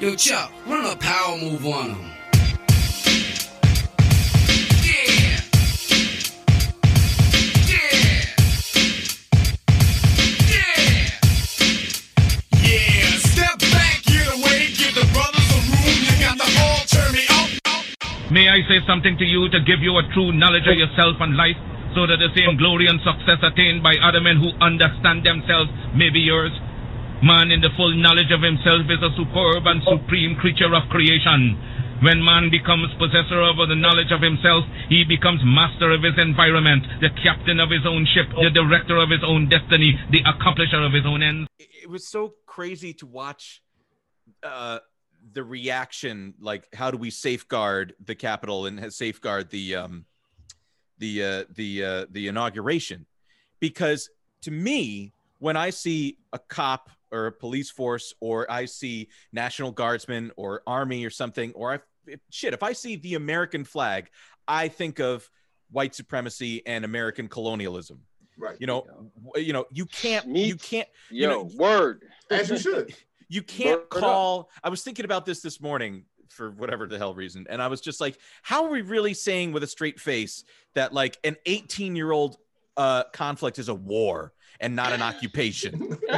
Yo, Chuck, run a power move on him. Yeah. Yeah. Yeah. Yeah. Step back, get away, give the brothers a room. The all turn me up. May I say something to you to give you a true knowledge of yourself and life, so that the same glory and success attained by other men who understand themselves may be yours? Man in the full knowledge of himself is a superb and supreme creature of creation. When man becomes possessor of the knowledge of himself, he becomes master of his environment, the captain of his own ship, the director of his own destiny, the accomplisher of his own ends. it was so crazy to watch uh the reaction like how do we safeguard the Capitol and safeguard the um the uh the uh the inauguration because to me when i see a cop or a police force or i see national guardsmen or army or something or I, if, shit if i see the american flag i think of white supremacy and american colonialism Right. you know w- you know you can't Me you can't you know, word. As you should. you can't Word up. call i was thinking about this this morning for whatever the hell reason and i was just like how are we really saying with a straight face that like an 18 year old uh conflict is a war and not an occupation.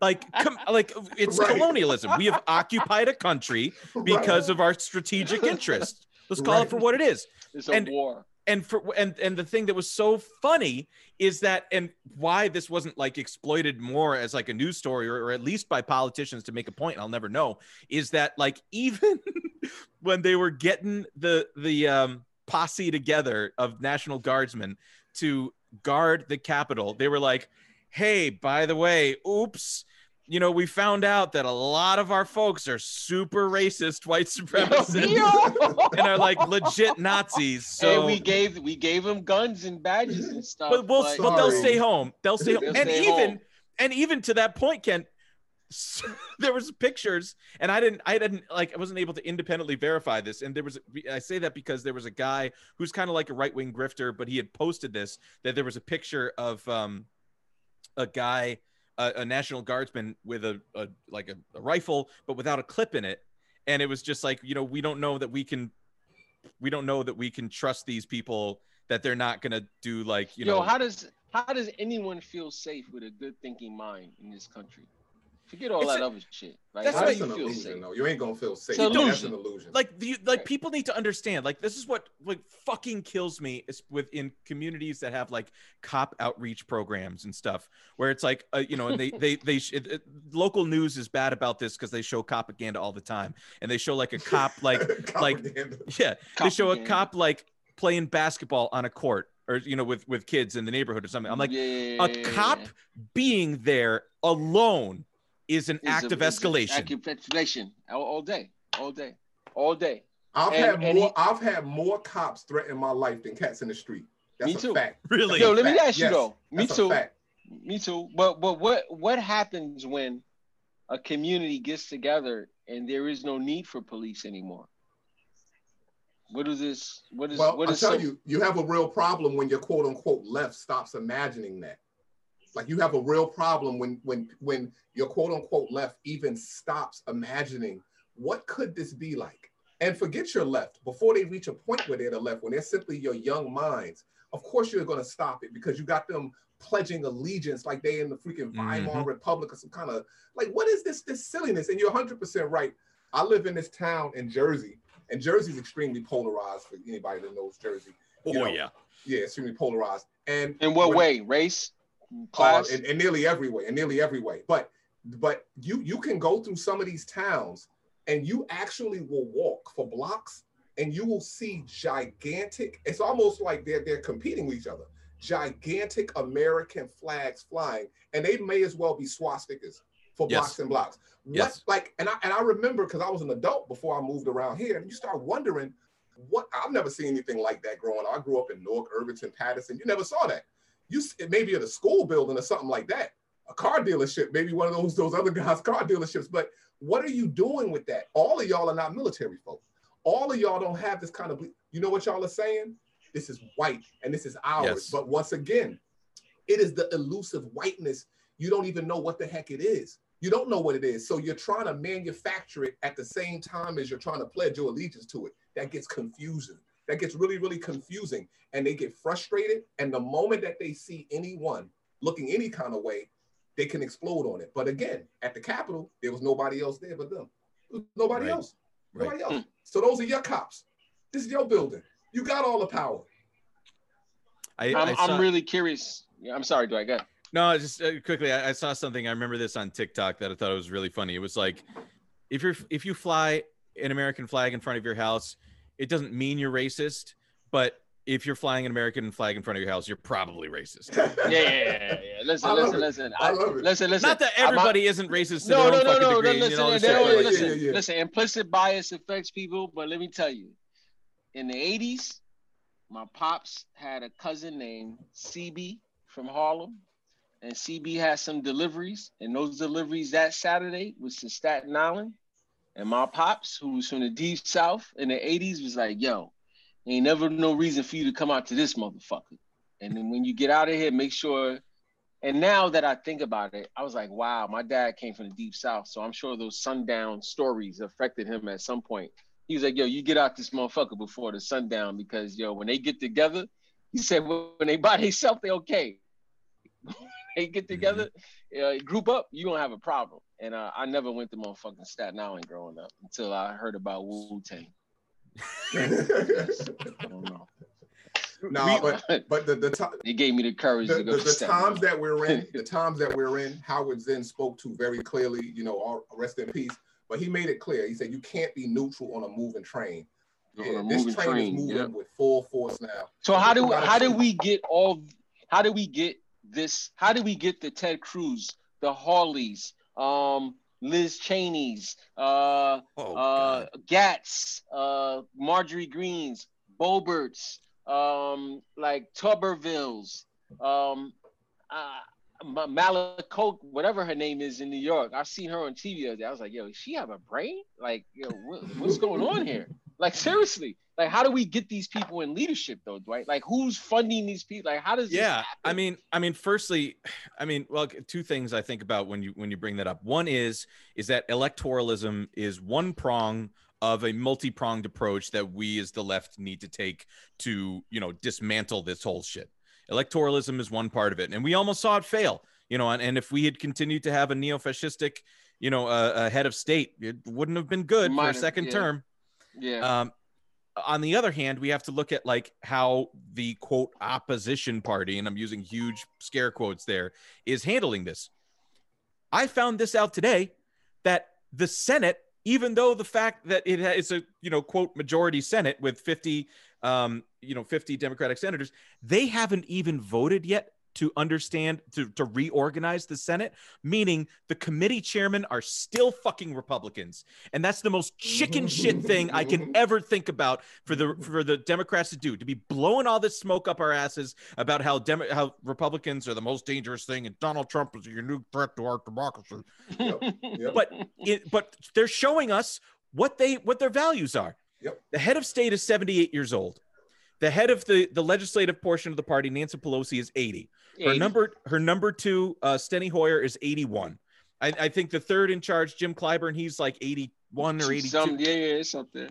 Like com- like it's Right. colonialism. We have occupied a country because of our strategic interest. Let's call it for what it is. It's a And- war. and for and and the thing that was so funny is that and why this wasn't like exploited more as like a news story or, or at least by politicians to make a point i'll never know is that like even when they were getting the the um posse together of national guardsmen to guard the capitol they were like hey by the way oops you know we found out that a lot of our folks are super racist white supremacists and are like legit nazis so hey, we gave we gave them guns and badges and stuff. but we'll, but- but they'll Sorry. stay home. They'll stay home. They'll and stay even home. and even to that point, Ken, s- there was pictures, and I didn't, I didn't like, I wasn't able to independently verify this. And there was, I say that because there was a guy who's kind of like a right wing grifter, but he had posted this that there was a picture of um, a guy, a, a National Guardsman with a, a like a, a rifle, but without a clip in it, and it was just like, you know, we don't know that we can, we don't know that we can trust these people that they're not gonna do like you Yo, know how does how does anyone feel safe with a good thinking mind in this country? Forget all It's that a- other shit. Right? that's How That's do an feel illusion, safe? though. You ain't gonna feel safe. It's an That's an illusion. illusion. like the, like people need to understand like this is what like fucking kills me is within communities that have like cop outreach programs and stuff where it's like uh, you know and they they they sh- it, it- local news is bad about this because they show propaganda all the time and they show like a cop like like Propaganda. yeah they show a cop like playing basketball on a court or you know with with kids in the neighborhood or something i'm like yeah, a cop being there alone is an is act a- of escalation Act of escalation all, all day, all day, all day. I've And- had and more. he- I've had more cops threaten my life than cats in the street. That's Me a too. fact. really Yo, let me Fact. ask you Yes, though. Me that's a too. Me too. But but what what happens when a community gets together and there is no need for police anymore? What is this? What is Well, what I is tell so- you, you have a real problem when your quote unquote left stops imagining that. Like you have a real problem when when when your quote unquote left even stops imagining what could this be like. And forget your left before they reach a point where they're the left, when they're simply your young minds. Of course, you're going to stop it because you got them pledging allegiance like they in the freaking mm-hmm. Weimar Republic or some kind of like what is this this silliness? And you're 100 percent right. I live in this town in Jersey, and Jersey's extremely polarized for anybody that knows Jersey. oh know, yeah Yeah, extremely polarized. And in what when- way? Race, uh, in, in nearly every way, in nearly every way. But but you you can go through some of these towns and you actually will walk for blocks and you will see gigantic. It's almost like they're they're competing with each other. Gigantic American flags flying, and they may as well be swastikas for Yes. blocks and blocks. What Yes. like and I and I remember because I was an adult before I moved around here, and you start wondering what I've never seen anything like that growing up. I grew up in Newark, Irvington, Paterson. You never saw that. You it maybe at a school building or something like that, a car dealership, maybe one of those those other guys' car dealerships. But what are you doing with that? All of y'all are not military folk. All of y'all don't have this kind of. You know what y'all are saying? This is white and this is ours. Yes. But once again, it is the elusive whiteness. You don't even know what the heck it is. You don't know what it is. So you're trying to manufacture it at the same time as you're trying to pledge your allegiance to it. That gets confusing. That gets really, really confusing. And they get frustrated. And the moment that they see anyone looking any kind of way, they can explode on it. But again, at the Capitol, there was nobody else there but them. Nobody Right. else. Nobody Right. else. So those are your cops. This is your building. You got all the power. I, I'm, I saw, I'm really curious. I'm sorry, Dwight. Go ahead. No, just uh, quickly, I, I saw something. I remember this on TikTok that I thought was really funny. It was like, if you're if you fly an American flag in front of your house, it doesn't mean you're racist. But if you're flying an American flag in front of your house, you're probably racist. Yeah, yeah, yeah, yeah. yeah. Listen, I love listen, it. listen. I love it. Listen, listen. Not that I'm- everybody isn't racist to No, their no, own no, no, no. degree. and Listen, all they this don't- shit, like, yeah, listen, yeah, yeah. listen. Implicit bias affects people, but let me tell you, in the '80s, my pops had a cousin named CB from Harlem, and CB had some deliveries, and those deliveries that Saturday was to Staten Island, and my pops, who was from the deep south in the '80s, was like, "Yo, ain't never no reason for you to come out to this motherfucker." And then when you get out of here, make sure and now that I think about it, I was like, wow, my dad came from the deep south. So I'm sure those sundown stories affected him at some point. He was like, yo, you get out this motherfucker before the sundown because yo, when they get together, he said when they by themselves, they okay. They get together, uh, group up, you don't have a problem. And uh, I never went to motherfucking Staten Island growing up until I heard about Wu Tang. I don't know. nah, but but the the, ti- It gave me the courage the, to go the, to the times that we're in, the times that we're in, Howard Zinn spoke to very clearly, you know, all, rest in peace. But he made it clear. He said you can't be neutral on a moving train. On Yeah, a this moving train, train, is moving yep. with full force now. So how do how do we get all how do we get this how do we get the Ted Cruz, the Hawleys, um, Liz Cheney's, uh, Oh, uh. Gaetz, uh, Marjorie Greenes, Boeberts, um, like Tubervilles, um, uh, Ma- Malakote, whatever her name is in New York. I've seen her on TV the other day. I was like, yo, she have a brain? Like, yo, what, what's going on here? Like, seriously, like, how do we get these people in leadership though, Dwight? Like, who's funding these people? Like, how does yeah i mean i mean firstly i mean well two things i think about when you when you bring that up one is is that electoralism is one prong of a multi-pronged approach that we as the left need to take to you know dismantle this whole shit electoralism is one part of it and we almost saw it fail you know and, and if we had continued to have a neo-fascistic you know uh, a head of state it wouldn't have been good Might for a have- second yeah. term yeah, um, on the other hand, we have to look at like how the quote opposition party, and I'm using huge scare quotes there, is handling this. I found this out today that the Senate, even though the fact that it is a you know quote majority Senate with 50 um, you know 50 Democratic senators, they haven't even voted yet to understand to, to reorganize the Senate, meaning the committee chairmen are still fucking Republicans. And that's the most chicken shit thing I can ever think about for the for the Democrats to do, to be blowing all this smoke up our asses about how Demo- how Republicans are the most dangerous thing and Donald Trump is your new threat to our democracy. Yep, yep. But it, but they're showing us what they what their values are. Yep. The head of state is 78 years old. The head of the the legislative portion of the party, Nancy Pelosi, is 80. Her 80. number her number two, uh, Steny Hoyer, is 81. I, I think the third in charge, Jim Clyburn, he's like 81 or 82 Some, yeah, yeah, there.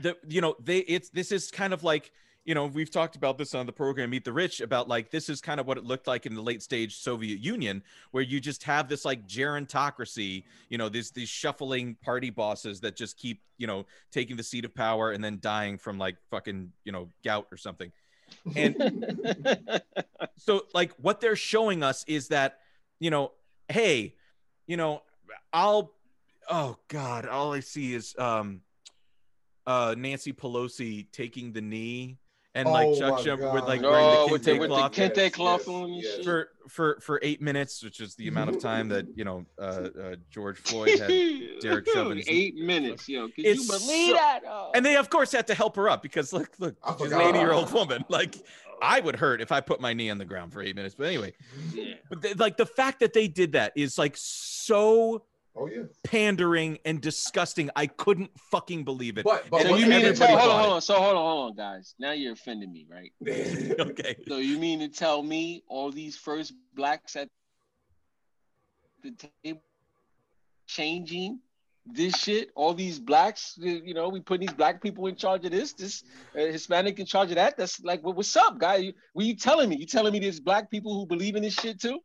the you know they it's this is kind of like you know we've talked about this on the program meet the rich about like this is kind of what it looked like in the late stage soviet union where you just have this like gerontocracy you know these these shuffling party bosses that just keep you know taking the seat of power and then dying from like fucking you know gout or something and so like what they're showing us is that you know hey you know i'll oh god all i see is um uh nancy pelosi taking the knee and like Oh chuck my Schumer with like no, wearing with the the, kente with the cloth Yes, kente cloth yes, on and yes. for for for eight minutes which is the amount of time that you know uh, uh george floyd had Derek Chauvin's- Eight minutes, yo. Could It's you believe so- that? Oh. and they of course had to help her up because look look I she's an 80 year old woman like i would hurt if i put my knee on the ground for eight minutes but anyway yeah. but the, like the fact that they did that is like so Oh yeah. pandering and disgusting. I couldn't fucking believe it. But but So you mean to tell? Hold on, hold on. So hold on, hold on, guys. Now you're offending me, right? okay. So you mean to tell me all these first blacks at the table changing this shit. All these blacks, you know, we put these black people in charge of this, this uh, Hispanic in charge of that. That's like, what, what's up, guy? You, what you telling me? You telling me there's black people who believe in this shit too?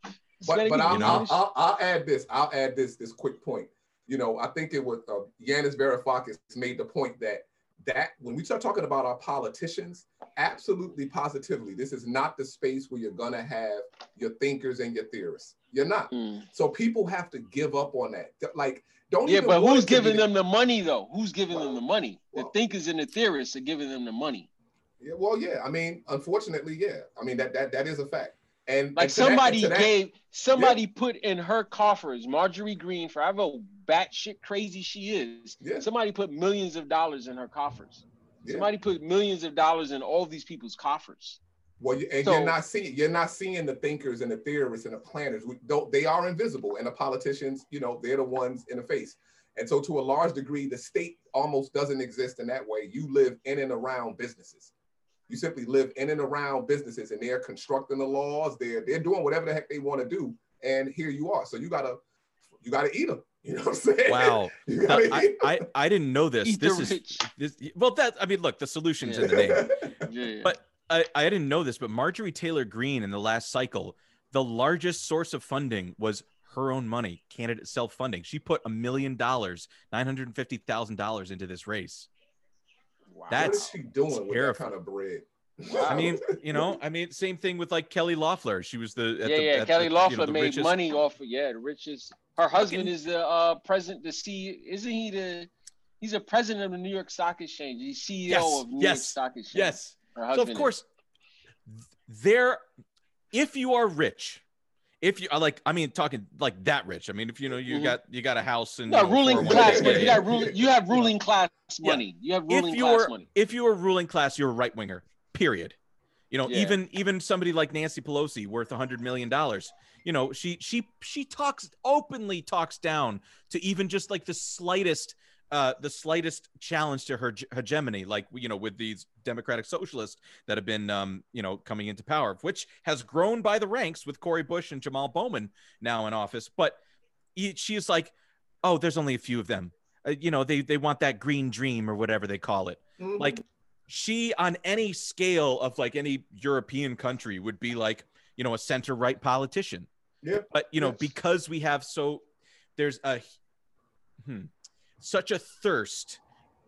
But, but I'll, I'll. I'll, I'll add this. I'll add this this quick point. You know, I think it was uh, Yanis Varoufakis made the point that that when we start talking about our politicians, absolutely positively, this is not the space where you're gonna have your thinkers and your theorists. You're not. Mm. So people have to give up on that. Like, don't Yeah, even but who's it to be giving them the money though? Who's giving them the money? The well- thinkers and the theorists are giving them the money. Yeah, well, yeah. I mean, unfortunately, yeah. I mean that that that is a fact. And Like and that- somebody that- gave, somebody put in her coffers, Marjorie Greene, for however batshit crazy she is. Yeah. Somebody put millions of dollars in her coffers. Yeah. Somebody put millions of dollars in all these people's coffers. Well, you- and So- you're not seeing you're not seeing the thinkers and the theorists and the planners. We, though they are invisible, and the politicians, you know, they're the ones in the face. And so, to a large degree, the state almost doesn't exist in that way. You live in and around businesses. You simply live in and around businesses, and they're constructing the laws. They're they're doing whatever the heck they want to do, and here you are. So you gotta you gotta eat them. You know what I'm saying? Wow. You Now, I. I I didn't know this. Eat This is rich. this. Well, that I mean, look, the solution's Yeah. in the name. Yeah. But I, I didn't know this, but Marjorie Taylor Greene in the last cycle, the largest source of funding was her own money, candidate self funding. She put a million dollars, nine hundred and fifty thousand dollars into this race. Wow. that- what is she doing with that kind of bread? I mean, you know, I mean, same thing with like Kelly Loeffler. She was the at yeah, the, yeah. at Kelly the, you Loeffler know, made richest- money off of yeah, the richest. Her husband Fucking- is the uh president, the C. Isn't he the? He's a president of the New York Stock Exchange. He's CEO Yes, of New yes, York Stock Exchange. Yes. Her So husband of is. course, there, if you are rich, if you are like, I mean, talking like that rich. I mean, if you know you Mhm. got you got a house and No, ruling class yeah, money. You got ruling. You have ruling class money. You have ruling if class were money. if you were ruling class, you're a right winger. Period. You know, Yeah. even even somebody like Nancy Pelosi, worth a hundred million dollars. You know, she she she talks openly talks down to even just like the slightest uh the slightest challenge to her hegemony, like you know, with these democratic socialists that have been um you know coming into power, which has grown by the ranks with Cori Bush and Jamal Bowman now in office. But he- she's like, oh, there's only a few of them. Uh, you know, they they want that green dream or whatever they call it Mhm. like she on any scale of like any european country would be like you know a center right politician Yeah. but you know Yes. because we have so there's a hmm, such a thirst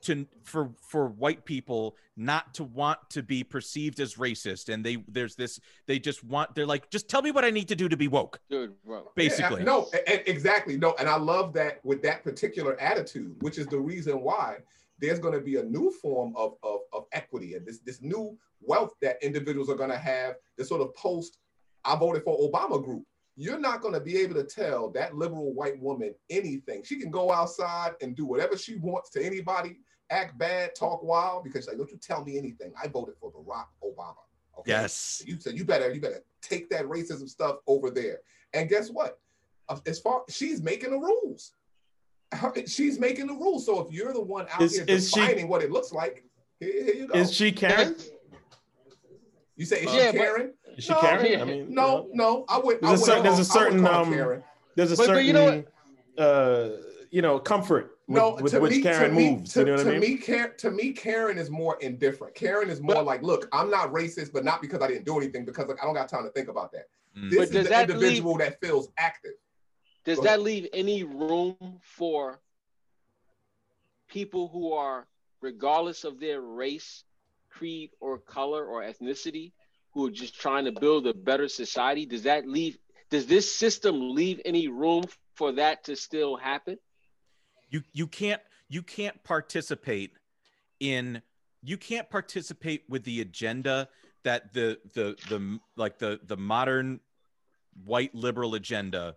to for for white people not to want to be perceived as racist and they there's this they just want they're like just tell me what i need to do to be woke Dude, bro. basically Yeah, no, a- a- exactly. No, and I love that with that particular attitude, which is the reason why there's going to be a new form of, of, of equity and this, this new wealth that individuals are going to have this sort of post I voted for Obama group. You're not going to be able to tell that liberal white woman anything. She can go outside and do whatever she wants to anybody, act bad, talk wild, because she's like, don't you tell me anything. I voted for Barack Obama. Okay? yes You said you better you better take that racism stuff over there. And guess what? As far she's making the rules. She's making the rules. So if you're the one out Is- here is she- defining what it looks like, here, here you go. Is she Karen? You say is Yeah, she but- Karen? Is she No, Karen? yeah. I mean, No, no. I would. There's a I certain- wouldn't there's a call- I would certain, um, Karen. there's a But- certain, but you know uh, you know, comfort with, No, with to which me, Karen to me, moves. To, you know what to I mean? me, Karen, to me, Karen is more indifferent. Karen is more But- like, look, I'm not racist, but not because I didn't do anything, because like, I don't got time to think about that. Mm. This But is does the that individual that feels active. Does that leave any room for people who are, regardless of their race, creed, or color or ethnicity, who are just trying to build a better society? Does that leave? Does this system leave any room for that to still happen? you you can't you can't participate in you can't participate with the agenda that the the the like the the modern white liberal agenda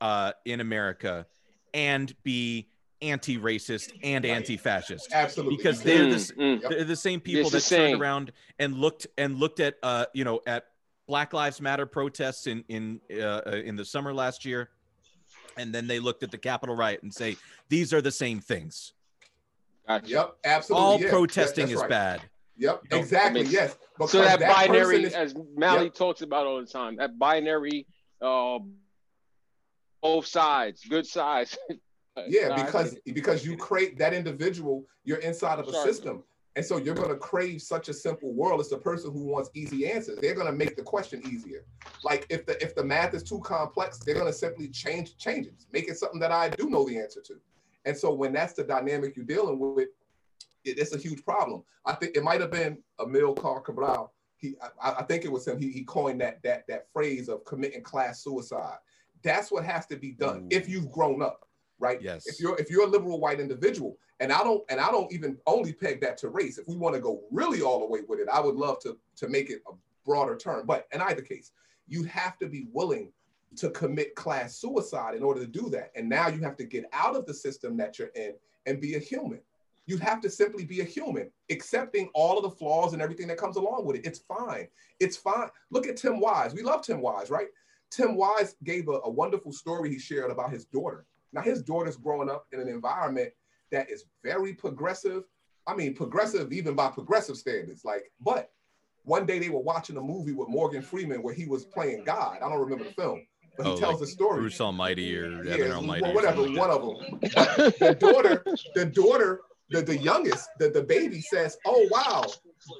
uh in America and be anti-racist and anti-fascist Absolutely. Because they're can't- the Mm, mm. They're the same people It's that the turned same. around and looked and looked at uh you know at Black Lives Matter protests in in uh, uh, in the summer last year, and then they looked at the Capitol riot and say these are the same things. Gotcha. Yep, absolutely. All yeah. protesting That- is right. bad. Yep, know, exactly. makes- Yes. Because So that, binary, is- as Mally Yep. talks about all the time, that binary uh, both sides, good sides. Yeah, Nah, I because because you create that individual, you're inside of a Sorry. system. And so you're gonna crave such a simple world. It's the person who wants easy answers. They're gonna make the question easier. Like if the if the math is too complex, they're gonna simply change changes, make it something that I do know the answer to. And so when that's the dynamic you're dealing with, it, it's a huge problem. I think it might have been Amilcar Cabral. He, I, I think it was him. He, he coined that that that phrase of committing class suicide. That's what has to be done mm. if you've grown up, right? Yes. If you're if you're a liberal white individual, and I don't and I don't even only peg that to race. If we want to go really all the way with it, I would love to to make it a broader term. But in either case, you have to be willing to commit class suicide in order to do that. And now you have to get out of the system that you're in and be a human. You have to simply be a human, accepting all of the flaws and everything that comes along with it. It's fine. It's fine. Look at Tim Wise. We love Tim Wise, right? Tim Wise gave a, a wonderful story he shared about his daughter. Now, his daughter's growing up in an environment that is very progressive. I mean, progressive even by progressive standards. Like, but one day they were watching a movie with Morgan Freeman where he was playing God. I don't remember the film, but he Oh, tells like the story. Bruce Almighty or Yeah, Almighty. well, whatever, like one of them. the daughter, the daughter, the, the youngest, the, the baby says, Oh wow,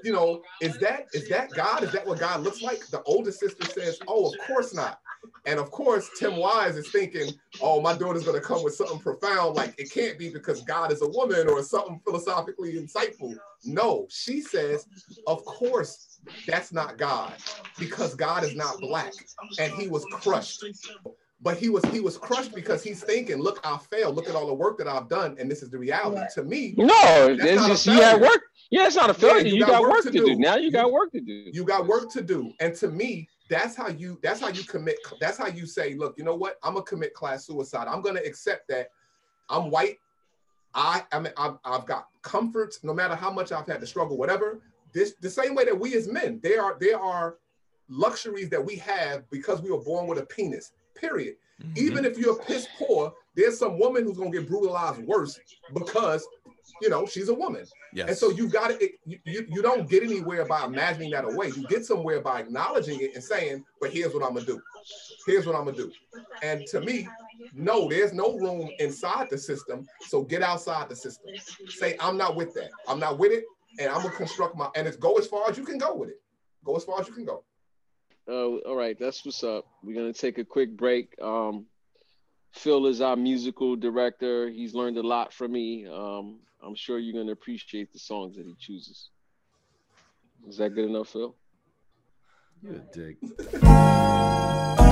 you know, is that is that God? Is that what God looks like? The older sister says, Oh, of course not. And of course, Tim Wise is thinking, Oh, my daughter's gonna come with something profound, like it can't be because God is a woman or something philosophically insightful. No, she says, Of course, that's not God, because God is not black. And he was crushed but he was he was crushed because he's thinking, look, I failed. Look at all the work that I've done, and this is the reality. To me, No, it's not a just you had failure. work. Yeah, it's not a Yeah, failure. you you, got got, work work to to do. do. Now you You- got work to do. you got work to do, and to me, that's how you that's how you commit. That's how you say, look, you know what? I'm gonna commit class suicide. I'm gonna accept that I'm white. I I mean, I've, I've got comforts, no matter how much I've had to struggle, whatever. This the same way that we as men, there are there are luxuries that we have because we were born with a penis. Period. that. even if you're piss poor, there's some woman who's gonna get brutalized worse because you know she's a woman. yes. And so you got to you, you you don't get anywhere by imagining that away. You get somewhere by acknowledging it and saying, "But here's what I'm gonna do. Here's what I'm gonna do." And to me, no, there's no room inside the system. So get outside the system. Say, "I'm not with that. I'm not with it." And I'm gonna construct my and it's go as far as you can go with it. Go as far as you can go. Uh, all right, that's what's up. We're gonna take a quick break. Um, Phil is our musical director. He's learned a lot from me. Um, I'm sure you're gonna appreciate the songs that he chooses. Is that good enough, Phil? You're a dick.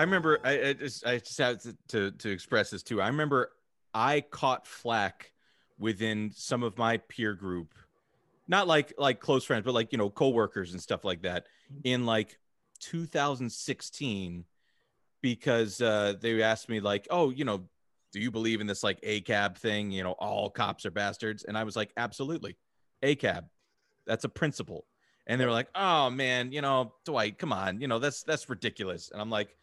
I remember I, I just I just have to, to to express this too. I remember I caught flack within some of my peer group, not like like close friends, but like you know coworkers and stuff like that in like 2016 because uh, they asked me like, oh, you know, do you believe in this like ACAB thing? You know, all cops are bastards, and I was like, absolutely, ACAB, that's a principle. And they were like, oh man, you know, Dwight, come on, you know, that's that's ridiculous. And I'm like,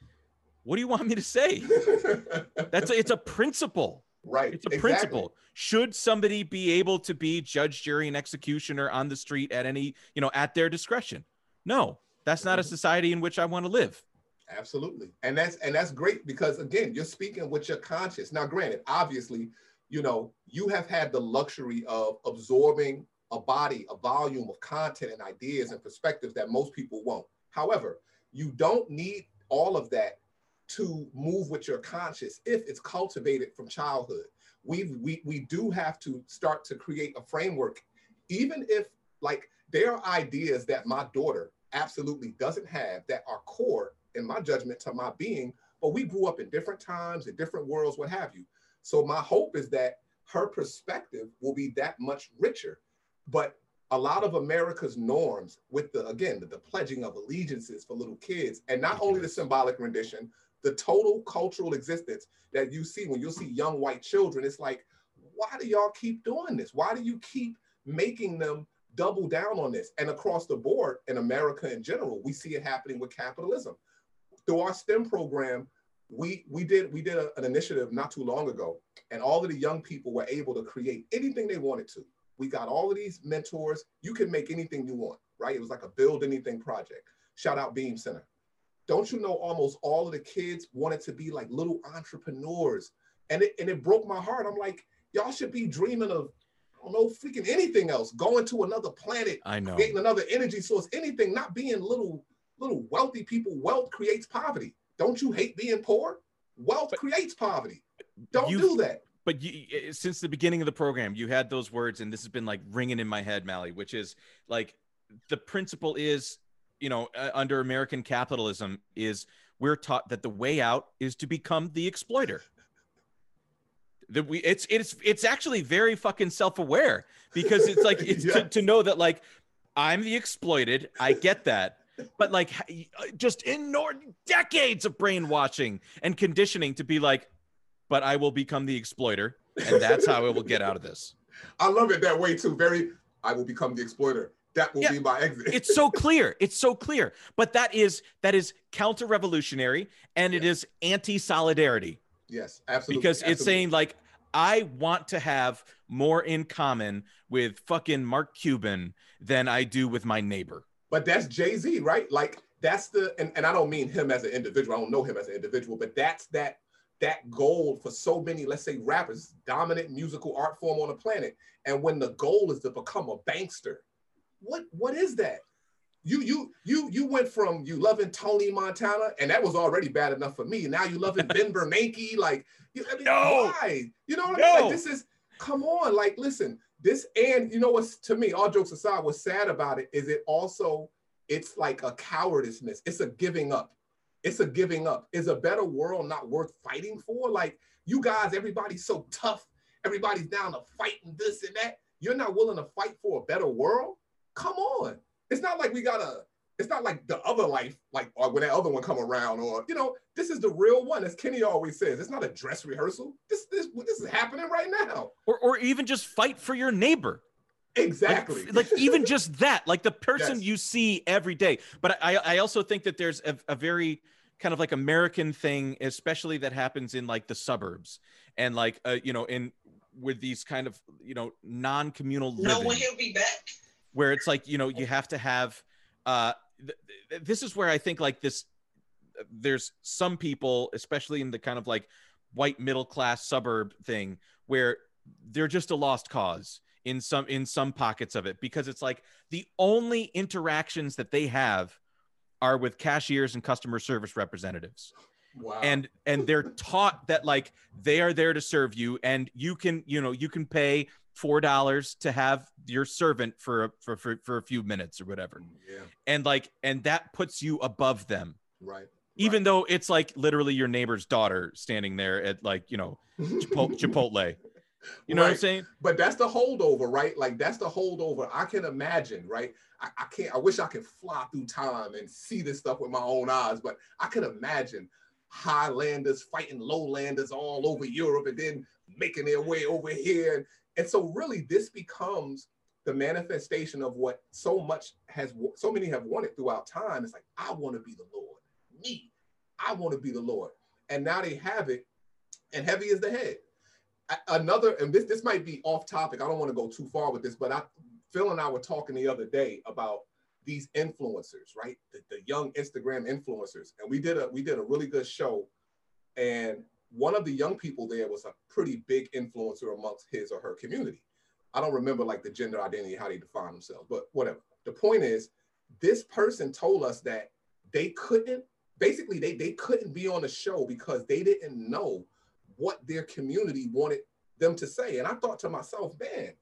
what do you want me to say? That's a, it's a principle. right. It's a exactly. principle. Should somebody be able to be judge, jury, and executioner on the street at any, you know, at their discretion? No, that's not a Mm-hmm. society in which I want to live. Absolutely. And that's and that's great because again, you're speaking with your conscience. Now, granted, obviously, you know, you have had the luxury of absorbing a body, a volume of content and ideas and perspectives that most people won't. However, you don't need all of that to move with your conscience if it's cultivated from childhood. We we we do have to start to create a framework, even if like there are ideas that my daughter absolutely doesn't have that are core in my judgment to my being, but we grew up in different times, in different worlds, what have you. So my hope is that her perspective will be that much richer. But a lot of America's norms with the again the, the pledging of allegiances for little kids, and not only the symbolic rendition, the total cultural existence that you see when you see young white children, it's like, why do y'all keep doing this? Why do you keep making them double down on this? And across the board in America in general, we see it happening with capitalism. Through our STEM program, we we did we did a- an initiative not too long ago, and all of the young people were able to create anything they wanted to. We got all of these mentors. You can make anything you want, right? It was like a build anything project. Shout out Beam Center. Don't you know almost all of the kids wanted to be like little entrepreneurs? And it, and it broke my heart. I'm like, y'all should be dreaming of, I don't know, freaking anything else, going to another planet, I know. creating another energy source, anything, not being little, little wealthy people. Wealth creates poverty. Don't you hate being poor? Wealth creates poverty. Don't do that. But you, eh, since the beginning of the program, you had those words, and this has been like ringing in my head, Mally, which is like the principle is, you know, uh, under American capitalism, is we're taught that the way out is to become the exploiter. That we, it's it's it's actually very fucking self-aware because it's like it's to, Yes. to know that like I'm the exploited. I get that. But like h- just ignore decades of brainwashing and conditioning to be like, but I will become the exploiter, and that's how I will get out of this. I love it that way too. Very, I will become the exploiter. That will Yeah. be my exit. It's so clear. It's so clear. But that is that is counter-revolutionary and it is anti-solidarity yes, absolutely. because it's saying like I want to have more in common with fucking Mark Cuban than I do with my neighbor. But that's Jay Z, right? Like that's the and, and I don't mean him as an individual. I don't know him as an individual, but that's that that goal for so many, let's say rappers, dominant musical art form on the planet. And when the goal is to become a bankster, what what is that? You you you you went from you loving Tony Montana, and that was already bad enough for me. Now you loving Ben Bernanke, like you, I mean, No. why? You know what I mean? Like this is come on, like listen, this and you know what's to me, all jokes aside, what's sad about it is it also it's like a cowardiceness. It's a giving up. It's a giving up. Is a better world not worth fighting for? Like you guys, everybody's so tough. Everybody's down to fight and this and that. You're not willing to fight for a better world? Come on. It's not like we gotta, it's not like the other life, like or when that other one come around, or you know, this is the real one, as Kenny always says. It's not a dress rehearsal. This this this is happening right now. Or or even just fight for your neighbor. Exactly. Like, even just that, like the person Yes. you see every day. But I, I also think that there's a, a very kind of like American thing, especially that happens in like the suburbs and like, uh, you know, in with these kind of, you know, non-communal No, living when he'll be back. Where it's like, you know, you have to have, uh, th- th- this is where I think like this, there's some people, especially in the kind of like white middle class suburb thing where they're just a lost cause in some in some pockets of it because it's like the only interactions that they have are with cashiers and customer service representatives wow. and and they're taught that like they are there to serve you and you can you know you can pay four dollars to have your servant for, a- for for for a few minutes or whatever yeah. and like and that puts you above them Right. even though it's like literally your neighbor's daughter standing there at like you know Chipotle. Chipotle. You know what I'm saying? But that's the holdover, right? Like that's the holdover. I can imagine, right? I, I can't. I wish I could fly through time and see this stuff with my own eyes, but I could imagine Highlanders fighting lowlanders all over Europe and then making their way over here. And, so, really, this becomes the manifestation of what so much has, so many have wanted throughout time. It's like, I want to be the Lord. Me, I want to be the Lord. And now they have it, and heavy is the head another and this this might be off topic i don't want to go too far with this but i phil and i were talking the other day about these influencers right the, the young instagram influencers and we did a we did a really good show and one of the young people there was a pretty big influencer amongst his or her community i don't remember like the gender identity how they define themselves but whatever the point is this person told us that they couldn't basically they, they couldn't be on the show because they didn't know what their community wanted them to say. And I thought to myself, man,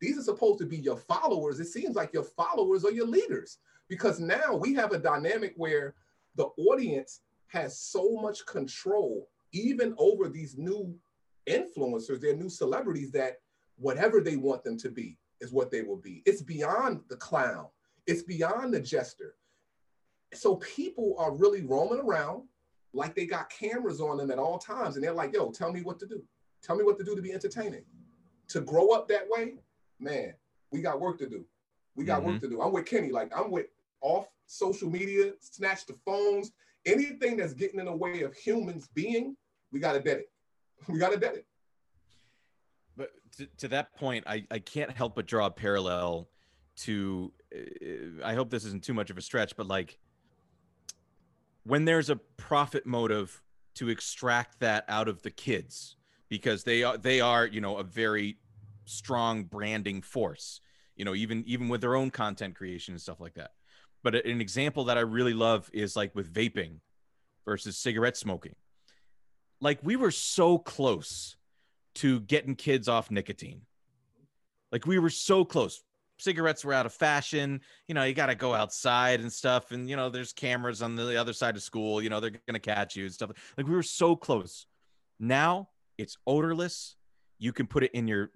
these are supposed to be your followers. It seems like your followers are your leaders because now we have a dynamic where the audience has so much control, even over these new influencers, their new celebrities, that whatever they want them to be is what they will be. It's beyond the clown, it's beyond the jester. So people are really roaming around like they got cameras on them at all times. And they're like, yo, tell me what to do. Tell me what to do to be entertaining. To grow up that way, man, we got work to do. We got work mm-hmm. to do. I'm with Kenny. Like, I'm with off social media, snatch the phones, anything that's getting in the way of humans being, we got to bet it. We got to bet it. But to, to that point, I, I can't help but draw a parallel to. Uh, I hope this isn't too much of a stretch, but like when there's a profit motive to extract that out of the kids because they are they are you know a very strong branding force you know even even with their own content creation and stuff like that but an example that i really love is like with vaping versus cigarette smoking like we were so close to getting kids off nicotine. Like we were so close. Cigarettes were out of fashion. You know you got to go outside and stuff and you know there's cameras on the other side of school you know they're gonna catch you and stuff. Like we were so close. Now it's odorless. You can put it in your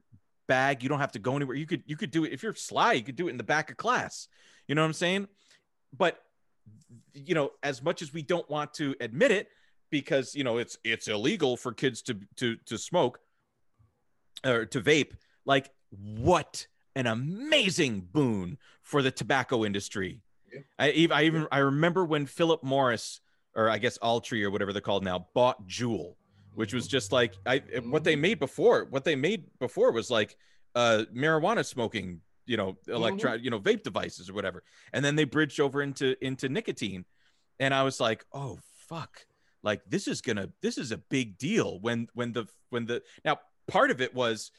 bag. You don't have to go anywhere. You could you could do it. If you're sly you could do it in the back of class. You know what i'm saying? But you know as much as we don't want to admit it because you know it's it's illegal for kids to to to smoke or to vape. Like what an amazing boon for the tobacco industry. Yeah. I, I even i remember when philip morris or i guess Altria or whatever they're called now bought Juul which was just like i what they made before what they made before was like uh marijuana smoking you know electron you know vape devices or whatever. And then they bridged over into into nicotine. And i was like oh fuck like this is gonna this is a big deal when when the when the now part of it was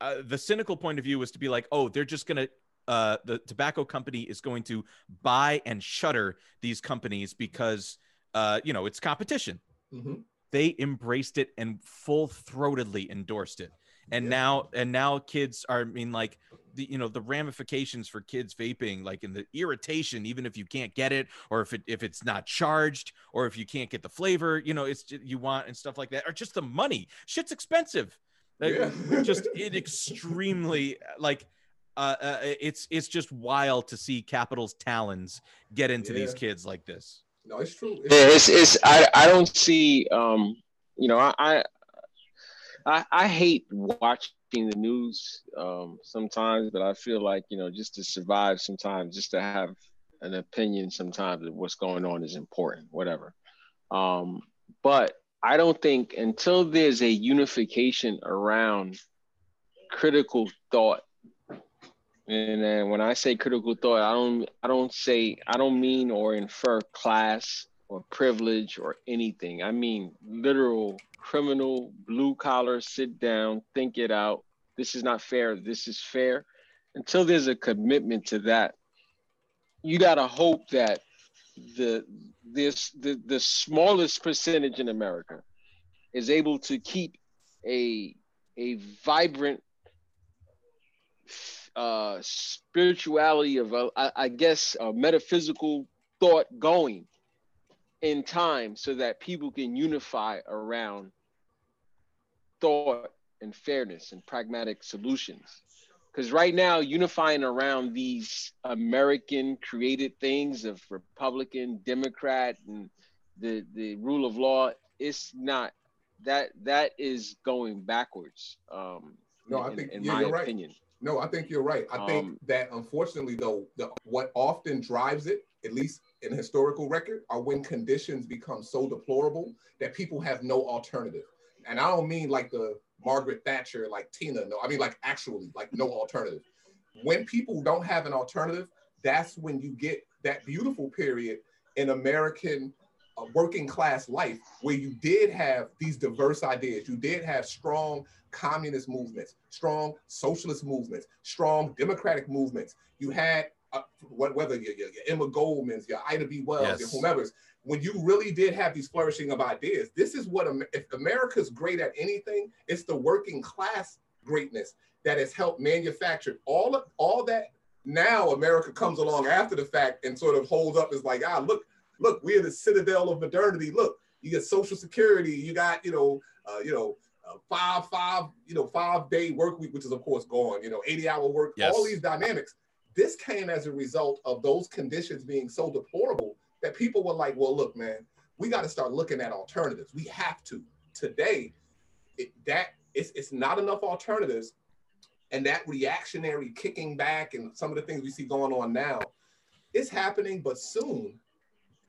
uh, the cynical point of view was to be like oh they're just gonna uh the tobacco company is going to buy and shutter these companies because uh you know it's competition Mhm. they embraced it and full throatedly endorsed it and Yeah. now and now kids are i mean like the you know the ramifications for kids vaping like in the irritation even if you can't get it or if it if it's not charged or if you can't get the flavor you know it's you want and stuff like that or just the money shit's expensive like, Yeah. just it extremely like uh, uh it's it's just wild to see capital's talons get into these kids like this No, it's true. Yeah, it's it's I I don't see um you know I I I, hate watching the news um sometimes, but I feel like you know just to survive sometimes, just to have an opinion sometimes of what's going on is important, whatever. Um, but I don't think until there's a unification around critical thought and when I say critical thought, I don't I don't say I don't mean or infer class or privilege or anything. I mean literal criminal, blue collar, sit down, think it out. This is not fair. This is fair. Until there's a commitment to that, you gotta hope that the this the, the smallest percentage in America is able to keep a a vibrant uh, spirituality of, uh, I, I guess, a metaphysical thought going in time so that people can unify around thought and fairness and pragmatic solutions. Because right now, unifying around these American created things of Republican, Democrat, and the, the rule of law, it's not that that is going backwards. Um, No, I think- in yeah, my you're right. opinion. No, I think you're right. I think Um, that unfortunately, though, the, what often drives it, at least in historical record, are when conditions become so deplorable that people have no alternative. And I don't mean like the Margaret Thatcher, like Tina. No, I mean like actually, like no alternative. When people don't have an alternative, that's when you get that beautiful period in American uh, working class life where you did have these diverse ideas. You did have strong communist movements, strong socialist movements, strong democratic movements. You had uh, wh- whether your, your, your Emma Goldman's, your Ida B. Wells, your whomever's, when you really did have these flourishing of ideas, this is what if America's great at anything, it's the working class greatness that has helped manufacture all of all that. Now America comes along after the fact and sort of holds up as like, ah, look, look, we're the citadel of modernity. Look, you get Social Security, you got you know, uh, you know, uh, five five you know five day work week, which is of course gone. You know, eighty hour work. Yes. All these dynamics. This came as a result of those conditions being so deplorable that people were like, well, look, man, we got to start looking at alternatives. We have to. Today, it, that it's, it's not enough alternatives. And that reactionary kicking back and some of the things we see going on now, it's happening, but soon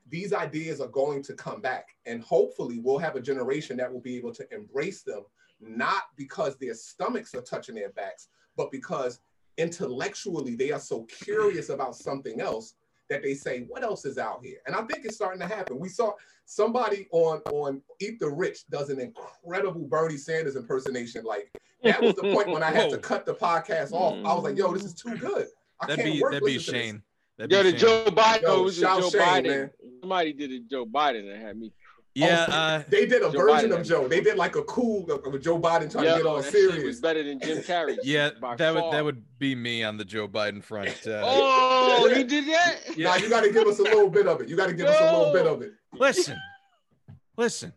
these ideas are going to come back. And hopefully we'll have a generation that will be able to embrace them, not because their stomachs are touching their backs, but because intellectually they are so curious about something else that they say, what else is out here? And I think it's starting to happen. We saw somebody on on Eat the Rich does an incredible Bernie Sanders impersonation. Like that was the point when I had to cut the podcast off. I was like, yo, this is too good. I That'd can't be work that'd be listening to this. Shane. That'd Yo, be the Shane. Joe Biden, Yo, it was shout Joe Shane, Biden. man. Somebody did a Joe Biden that had me. Yeah, Oh, uh, They did a Joe version Biden. of Joe. They did like a cool of Joe Biden trying Yo, to get all that was serious. better than Jim Carrey. yeah, by that would that would be me on the Joe Biden front. Uh, Oh, you did that? Now you got to give us a little bit of it. You got to give us a little bit of it. listen, listen.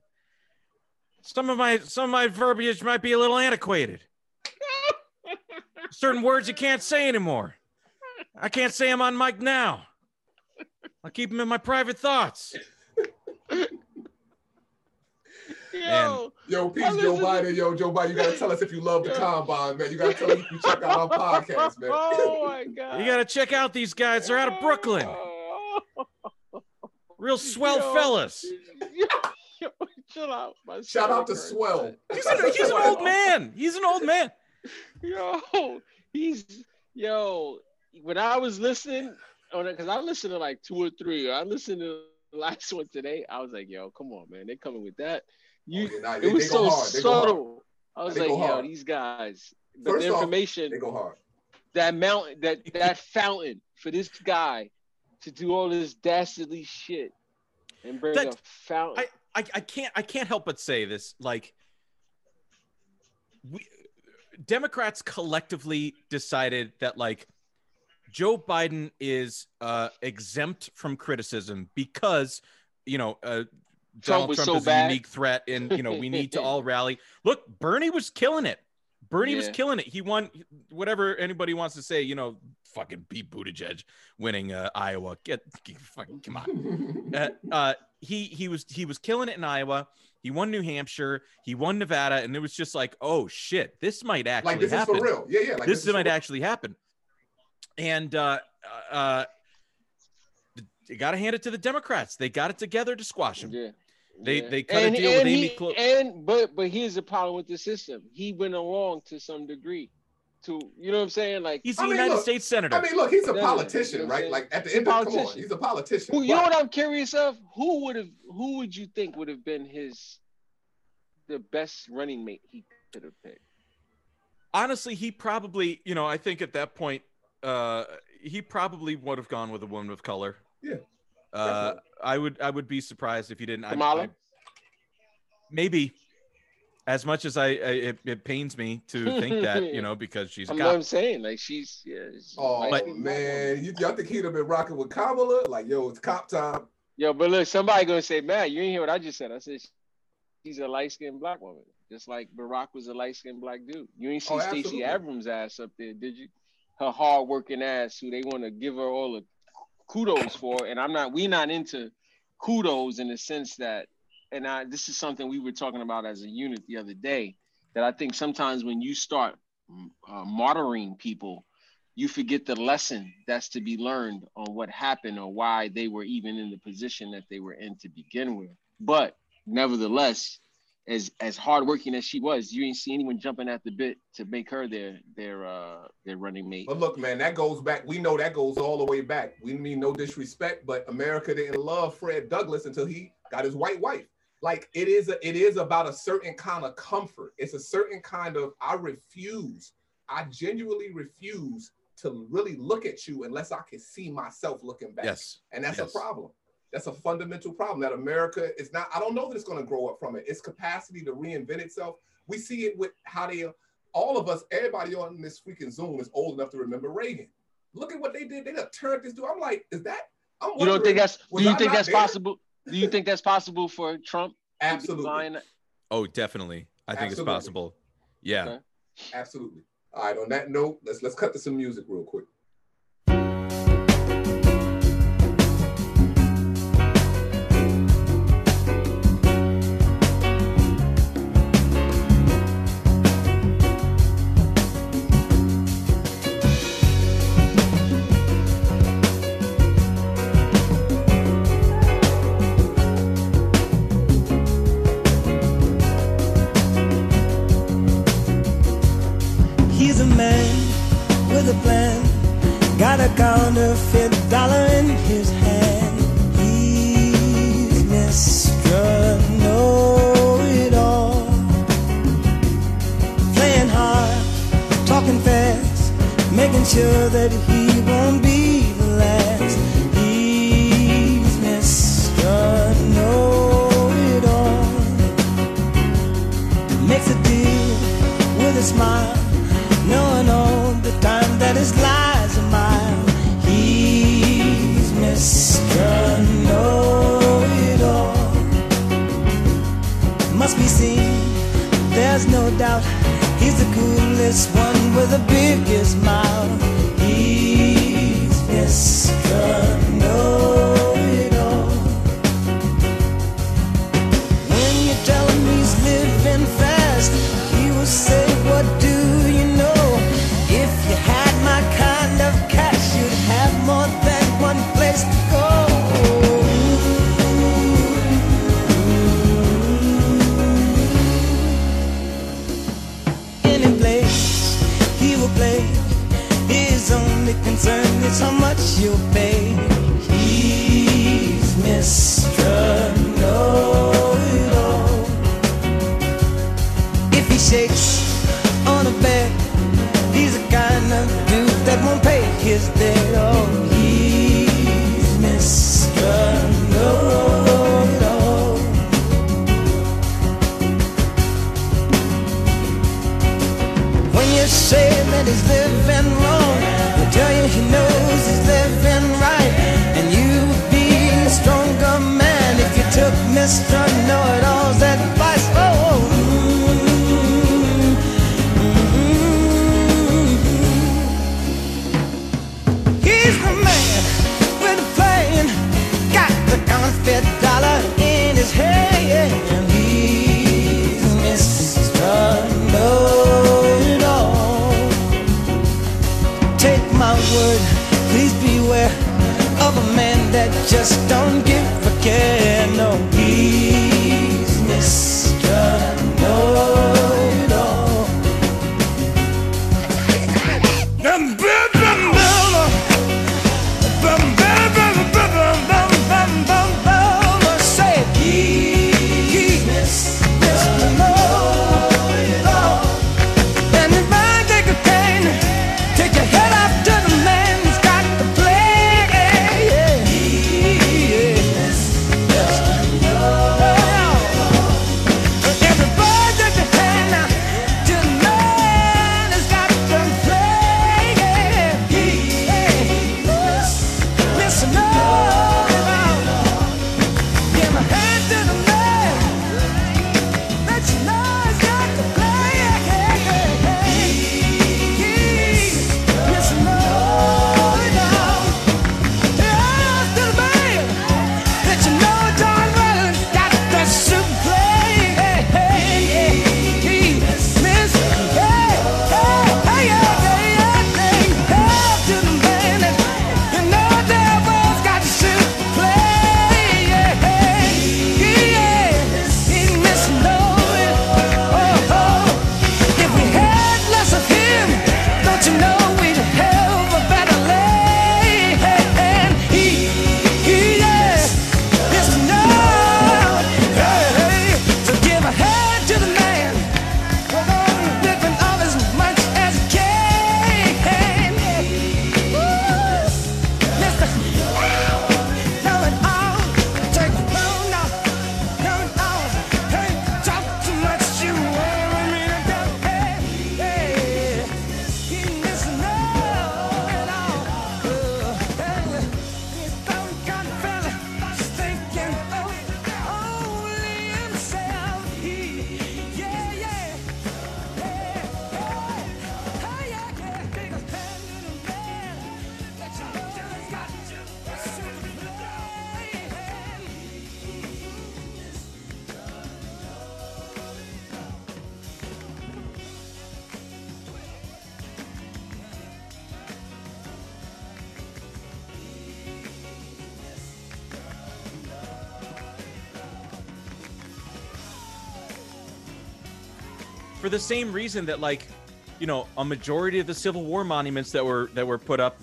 Some of my some of my verbiage might be a little antiquated. Certain words you can't say anymore. I can't say them on mic now. I'll keep them in my private thoughts. Yo, Yo, peace, Joe listen to- Biden. Yo, Joe Biden, you got to tell us if you love the Yeah. combine, man. You got to tell us if you check out our podcast, man. Oh my god. You got to check out these guys. They're out of Brooklyn. Real swell Yo. fellas. Yo, yo, chill out. My Shout out to stomach Swell. He's an, he's an old man. He's an old man. Yo, he's yo. When I was listening, oh, because I listened to like two or three. I listened to the last one today. I was like, yo, come on, man. They're coming with that. You, Oh, yeah, nah, it was they so hard. They go hard. subtle. I was They like, go yo, hard. these guys. The, First the off, information, They go hard. that mountain, that that fountain for this guy to do all this dastardly shit and bring That- a fountain. I, I can't I can't help but say this like we Democrats collectively decided that like Joe Biden is uh, exempt from criticism because you know uh, Donald was Trump so is bad. a unique threat and you know we need to all rally. Look, Bernie was killing it. Bernie was killing it. He won whatever anybody wants to say. You know, fucking Pete Buttigieg winning uh, Iowa. Get, get fucking come on uh, uh, he he was he was killing it in Iowa. He won New Hampshire. He won Nevada, and it was just like, oh shit, this might actually like this happen. is for real. Yeah, yeah. Like this is might actually happen. And uh, uh, you got to hand it to the Democrats. They got it together to squash him. Yeah. They- yeah. they cut a deal with and Amy he- Clo- and but but here's the problem with the system. He went along to some degree. To you know what I'm saying? Like He's I a mean, United look, States senator. I mean, look, he's a Yeah, politician, you know right? Like at the He's end of come on, he's a politician. who, you know what I'm curious of? Who would have who would you think would have been his the best running mate he could have picked? Honestly, he probably, you know, I think at that point, uh, he probably would have gone with a woman of color. Yeah, Uh, definitely. I would I would be surprised if you didn't. I- Kamala? I- maybe. As much as I, I it, it pains me to think that, you know, because she's a I'm, what I'm saying. Like she's yeah. she's Oh light-skinned man, you, y'all think he'd have been rocking with Kamala? Like, yo, it's cop time. Yo, but look, somebody gonna say, man, you ain't hear what I just said. I said she's a light skinned black woman, just like Barack was a light skinned black dude. You ain't see Oh, Stacey absolutely. Abrams' ass up there, did you? Her hard working ass, who they want to give her all the kudos for. And I'm not, we're not into kudos in the sense that, and I this is something we were talking about as a unit the other day. That I think sometimes when you start uh, martyring people, you forget the lesson that's to be learned on what happened or why they were even in the position that they were in to begin with. But nevertheless, as as hardworking as she was, you ain't see anyone jumping at the bit to make her their their uh their running mate. But look, man, that goes back. We know that goes all the way back. We mean no disrespect, but America didn't love Fred Douglass until he got his white wife. Like it is, a, it is about a certain kind of comfort. It's a certain kind of. I refuse. I genuinely refuse to really look at you unless I can see myself looking back. Yes. And that's Yes. a problem. That's a fundamental problem that America is not. I don't know that it's going to grow up from it. Its capacity to reinvent itself. We see it with how they, all of us, everybody on this freaking Zoom is old enough to remember Reagan. Look at what they did. They done turned this dude. I'm like, is that? I'm You don't think that's? Do you I think that's there? possible? Do you think that's possible for Trump? Absolutely. Oh, definitely. I think Absolutely. it's possible. Yeah. Okay. Absolutely. All right. On that note, let's let's cut to some music real quick. Just don't give a care. For the same reason that like, you know, a majority of the Civil War monuments that were that were put up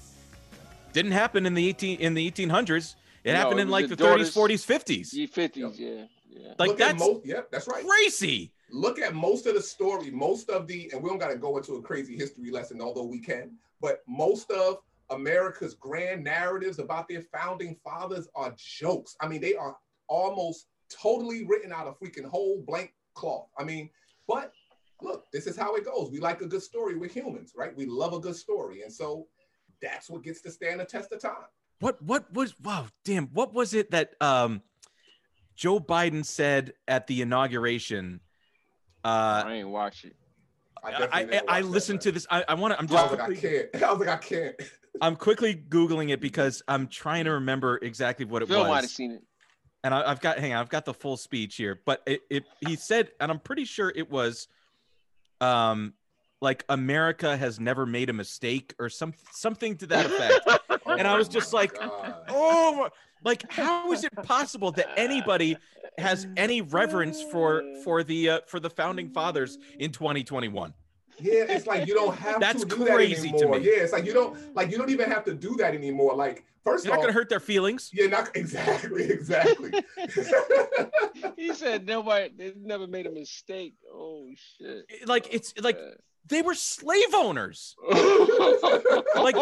didn't happen in the 18 in the 1800s. It No, happened in like the the 30s, daughters- 40s, 50s. Ye fifties, yeah, yeah. Like Look that's most, yeah, that's right. crazy. look at most of the story, most of the, and we don't got to go into a crazy history lesson, although we can, but most of America's grand narratives about their founding fathers are jokes. I mean, they are almost totally written out of freaking whole blank cloth. I mean, but look, this is how it goes. We like a good story. We're humans, right? We love a good story. And so that's what gets to stand the test of time. What what was wow, damn, what was it that um Joe Biden said at the inauguration? Uh I ain't watch it. I, definitely I, I watched that, listened to this. I, I want to. I'm I was just like, I can't. I was like, I can't. I'm quickly googling it because I'm trying to remember exactly what it Phil might have was. seen it. And I, I've got hang on, I've got the full speech here. But it, it he said, and I'm pretty sure it was, um, like America has never made a mistake or some something to that effect. And I was just like, God. oh, like how is it possible that anybody has any reverence for for the uh, for the founding fathers in 2021? Yeah, it's like you don't have That's to do crazy that to anymore. me. Yeah, it's like you don't like you don't even have to do that anymore. Like first You're of not all, gonna hurt their feelings. you're not exactly, exactly. He said nobody they never made a mistake. Oh shit. Like it's like they were slave owners. like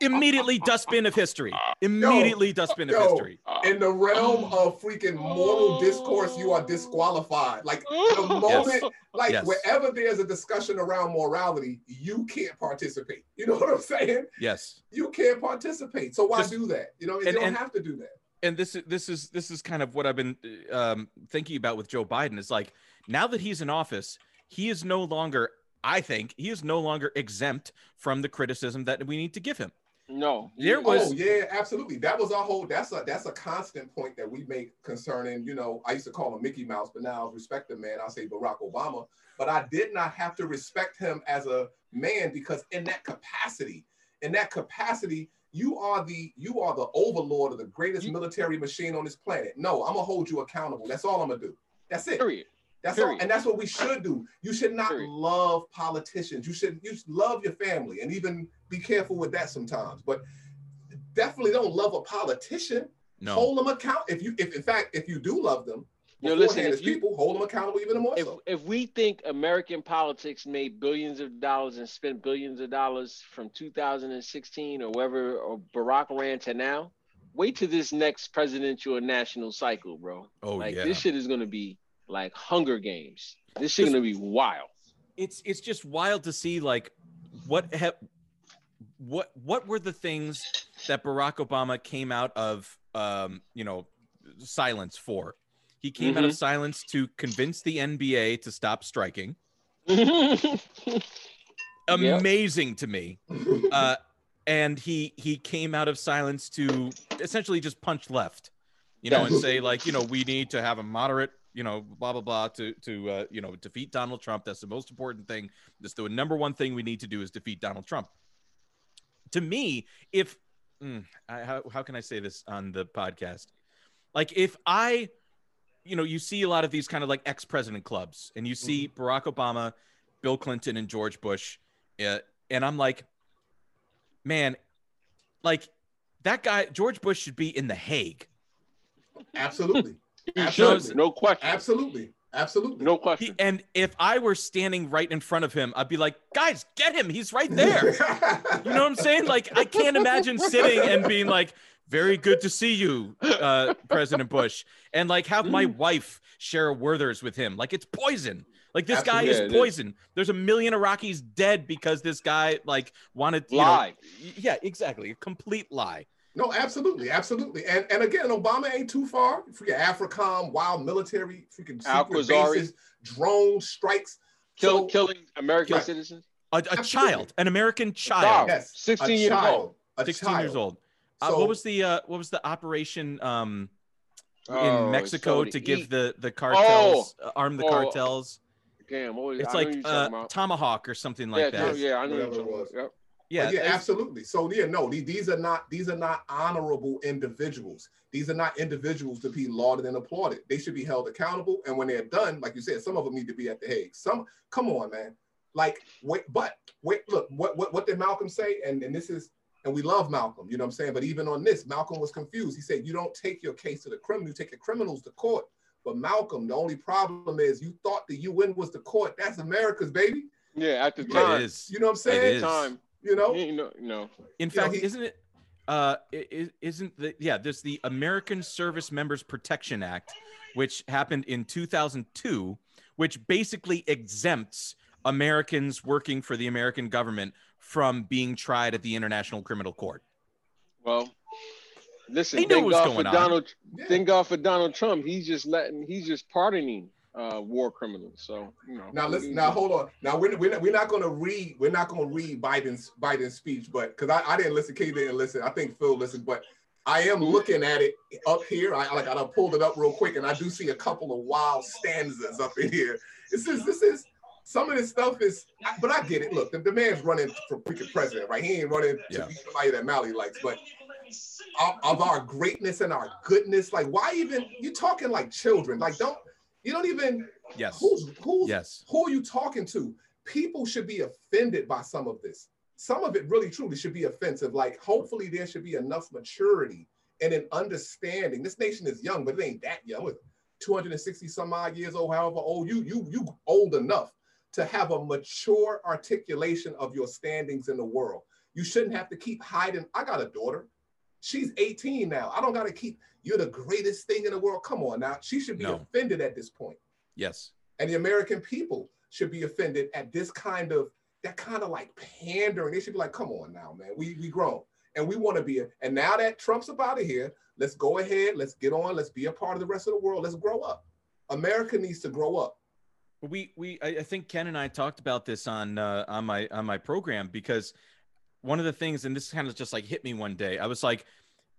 Immediately dustbin of history. Immediately dustbin of yo. history. In the realm of freaking moral discourse, you are disqualified. Like the moment, like Yes. wherever there's a discussion around morality, you can't participate. You know what I'm saying? Yes. You can't participate. So why Just- do that? You know, you and- don't and- have to do that. and this is this is this is kind of what I've been um, thinking about with Joe Biden is like now that he's in office, he is no longer, I think, he is no longer exempt from the criticism that we need to give him. no. There was- oh yeah, absolutely. That was our whole. That's a that's a constant point that we make concerning. You know, I used to call him Mickey Mouse, but now I respect the man. I'll say Barack Obama. But I did not have to respect him as a man because in that capacity, in that capacity, you are the you are the overlord of the greatest You- military machine on this planet. No, I'm gonna hold you accountable. That's all I'm gonna do. That's it. Period. That's all, and that's what we should do. You should not Period. love politicians. You should you should love your family and even be careful with that sometimes. But definitely don't love a politician. No. Hold them account. If you if in fact if you do love them, Yo, beforehand listen, as if you- people, hold them accountable even more If so. if we think American politics made billions of dollars and spent billions of dollars from 2016 or wherever or Barack ran to now, wait to this next presidential and national cycle, bro. Oh like yeah. this shit is gonna be like Hunger Games. This shit This- gonna be wild. it's it's just wild to see like what ha- what what were the things that Barack Obama came out of um you know silence for? He came out of silence to convince the NBA to stop striking. Amazing to me. Uh and he he came out of silence to essentially just punch left. You know and say like you know we need to have a moderate you know blah blah blah to to uh, you know defeat donald trump. That's the most important thing. That's the number one thing we need to do is defeat donald trump. To me if mm, I, how, how can i say this on the podcast? Like if i you know you see a lot of these kind of like ex-president clubs and you see barack obama bill clinton and george bush uh, and i'm like man like that guy george bush should be in the hague. Absolutely. You Absolutely. should, no question. Absolutely. Absolutely. No He, question. and if I were standing right in front of him, I'd be like, guys, get him. He's right there. You know what I'm saying? Like, I can't imagine sitting and being like, very good to see you, uh, President Bush, and like have my wife share a Werther's with him. Like, it's poison. Like, this guy Absolutely. is Yeah, it is. poison. There's a million Iraqis dead because this guy, like, wanted, you know- Lie. yeah, exactly. A complete lie. No, absolutely, absolutely. And and again, Obama ain't too far. Freaking AFRICOM, wild military, freaking secret bases, drone strikes. Kill, So- killing American Right. citizens. A, a child, an American child, Yes, 16 a years child, old. A 16 child. years old. Uh, what was the uh, what was the operation um, Oh, in Mexico so to give the the cartels uh, arm the Oh. cartels? Damn, what was, It's I like uh, about. tomahawk or something like yeah, that. no, yeah, I know Whatever you're it was. Yep. Yeah, But yeah, absolutely. So yeah, no, these are not these are not honorable individuals. These are not individuals to be lauded and applauded. They should be held accountable. And when they're done, like you said, some of them need to be at the Hague. Some, come on, man. Like, wait, but wait, look, what what what did Malcolm say? And and this is, and we love Malcolm, you know what I'm saying? But even on this, Malcolm was confused. He said, you don't take your case to the criminal, you take your criminals to court. But Malcolm, the only problem is you thought the UN was the court. That's America's baby. Yeah, at the it time. is. You know what I'm It saying? is. Time. You know? You know, you know. In You know, fact, he- isn't it? Uh, i- i- isn't the yeah? There's the American Service Members Protection Act, which happened in 2002, which basically exempts Americans working for the American government from being tried at the International Criminal Court. Well, listen. They knew thank God going for on. Donald. Yeah. Thank God for Donald Trump. He's just letting. He's just pardoning uh, war criminals. So you know. Now listen. he's Now hold on. Now we're, we're not, we're not going to read. We're not going to read Biden's Biden's speech, but because I, I didn't listen, Kay didn't listen. I think Phil listened, but I am looking at it up here. I like I pulled it up real quick, and I do see a couple of wild stanzas up in here. This is this is some of this stuff is, but I get it. Look, the, the man's running for freaking president, right? He ain't running to be somebody that Mally likes, but of, of our greatness and our goodness, like why even you talking like children? Like don't you don't even Yes. who's who's Yes. who are you talking to? People should be offended by some of this. Some of it really truly should be offensive. Like, hopefully, there should be enough maturity and an understanding. This nation is young, but it ain't that young. What, 260 some odd years old, however old you you you old enough to have a mature articulation of your standings in the world. You shouldn't have to keep hiding. I got a daughter. She's 18 now. I don't got to keep, you're the greatest thing in the world. Come on now. She should be No. offended at this point Yes. and the American people should be offended at this kind of that kind of like pandering. They should be like, come on now, man. We we grown and we want to be. A, and now that Trump's up out of here, let's go ahead. Let's get on. Let's be a part of the rest of the world. Let's grow up. America needs to grow up. we we I, I think Ken and I talked about this on uh, on my on my program because one of the things and this kind of just like hit me one day I was like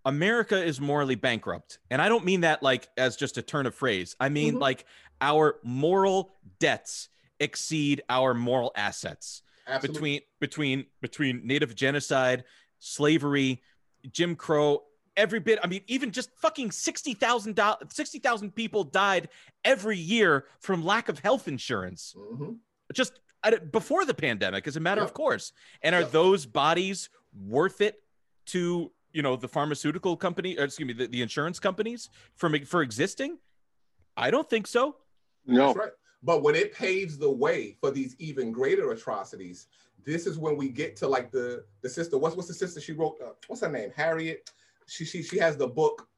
America is morally bankrupt and I don't mean that like as just a turn of phrase I mean Mhm. like our moral debts exceed our moral assets Absolutely. between between between native genocide slavery Jim Crow every bit I mean even just fucking 60,000 60,000 people died every year from lack of health insurance Mhm. just before the pandemic as a matter of course and are Yep. those bodies worth it to you know the pharmaceutical company or excuse me the, the insurance companies for for existing i don't think so No. That's right. But when it paves the way for these even greater atrocities, this is when we get to like the the sister. What's what's the sister she wrote? Uh, what's her name? Harriet. She she she has the book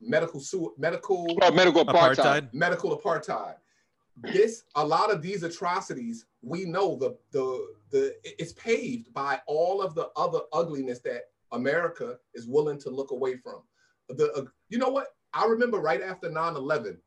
medical su- medical Oh, medical apartheid. apartheid medical apartheid. This a lot of these atrocities we know the the the it's paved by all of the other ugliness that America is willing to look away from. The uh, you know what I remember right after 9/11,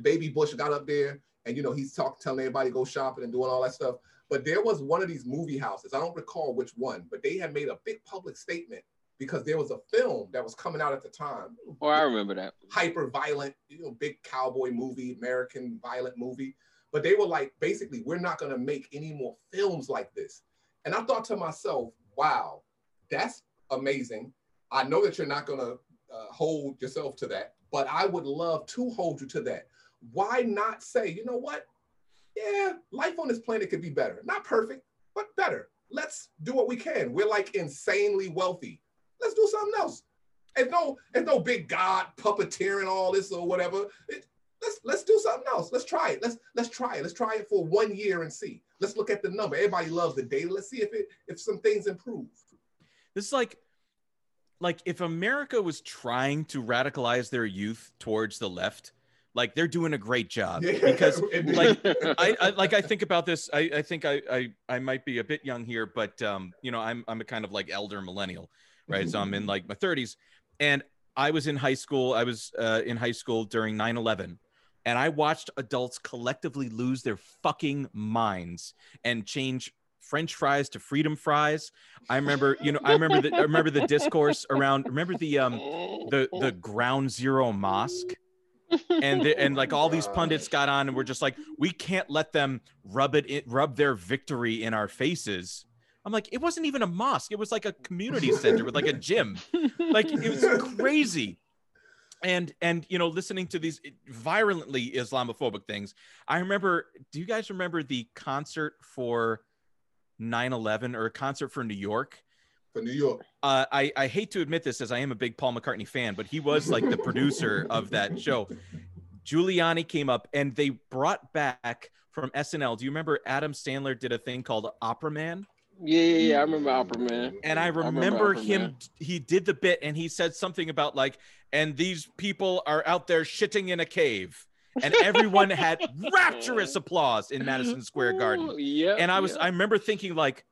Baby Bush got up there and you know he's talking telling everybody go shopping and doing all that stuff. But there was one of these movie houses. I don't recall which one, but they had made a big public statement because there was a film that was coming out at the time Oh, I remember that. hyper violent, you know, big cowboy movie, American violent movie. But they were like, basically, we're not going to make any more films like this. And I thought to myself, wow, that's amazing. I know that you're not going to uh, hold yourself to that, but I would love to hold you to that. Why not say, you know what? Yeah, life on this planet could be better. Not perfect, but better. Let's do what we can. We're like insanely wealthy. Let's do something else. There's no, there's no big God puppeteering all this or whatever. It- let's let's do something else. Let's try it. Let's let's try it. Let's try it for one year and see. Let's look at the number. Everybody loves the data. Let's see if it if some things improve. this is like like if america was trying to radicalize their youth towards the left like they're doing a great job because like, I, I like I think about this. I, I think I, I I might be a bit young here, but um, you know, I'm I'm a kind of like elder millennial, right? So I'm in like my 30s, and I was in high school. I was uh, in high school during 9/11, and I watched adults collectively lose their fucking minds and change French fries to freedom fries. I remember, you know, I remember the I remember the discourse around. Remember the um the the Ground Zero mosque and the, and like all these pundits got on and were just like we can't let them rub it in, rub their victory in our faces I'm like, it wasn't even a mosque. It was like a community center with like a gym. Like it was crazy. And and you know, listening to these violently Islamophobic things. I remember, do you guys remember the concert for 9-11 or a concert for New York? For New York. uh, I, I hate to admit this as I am a big Paul McCartney fan, but he was like the producer of that show. Giuliani came up and they brought back from SNL. Do you remember Adam Sandler did a thing called Opera Man? Yeah, yeah, yeah. I remember Opera Man. And I remember remember him, Man. he did the bit and he said something about like, and these people are out there shitting in a cave. And everyone had rapturous applause in Madison Square Garden. Yeah. And I was, I remember thinking, like,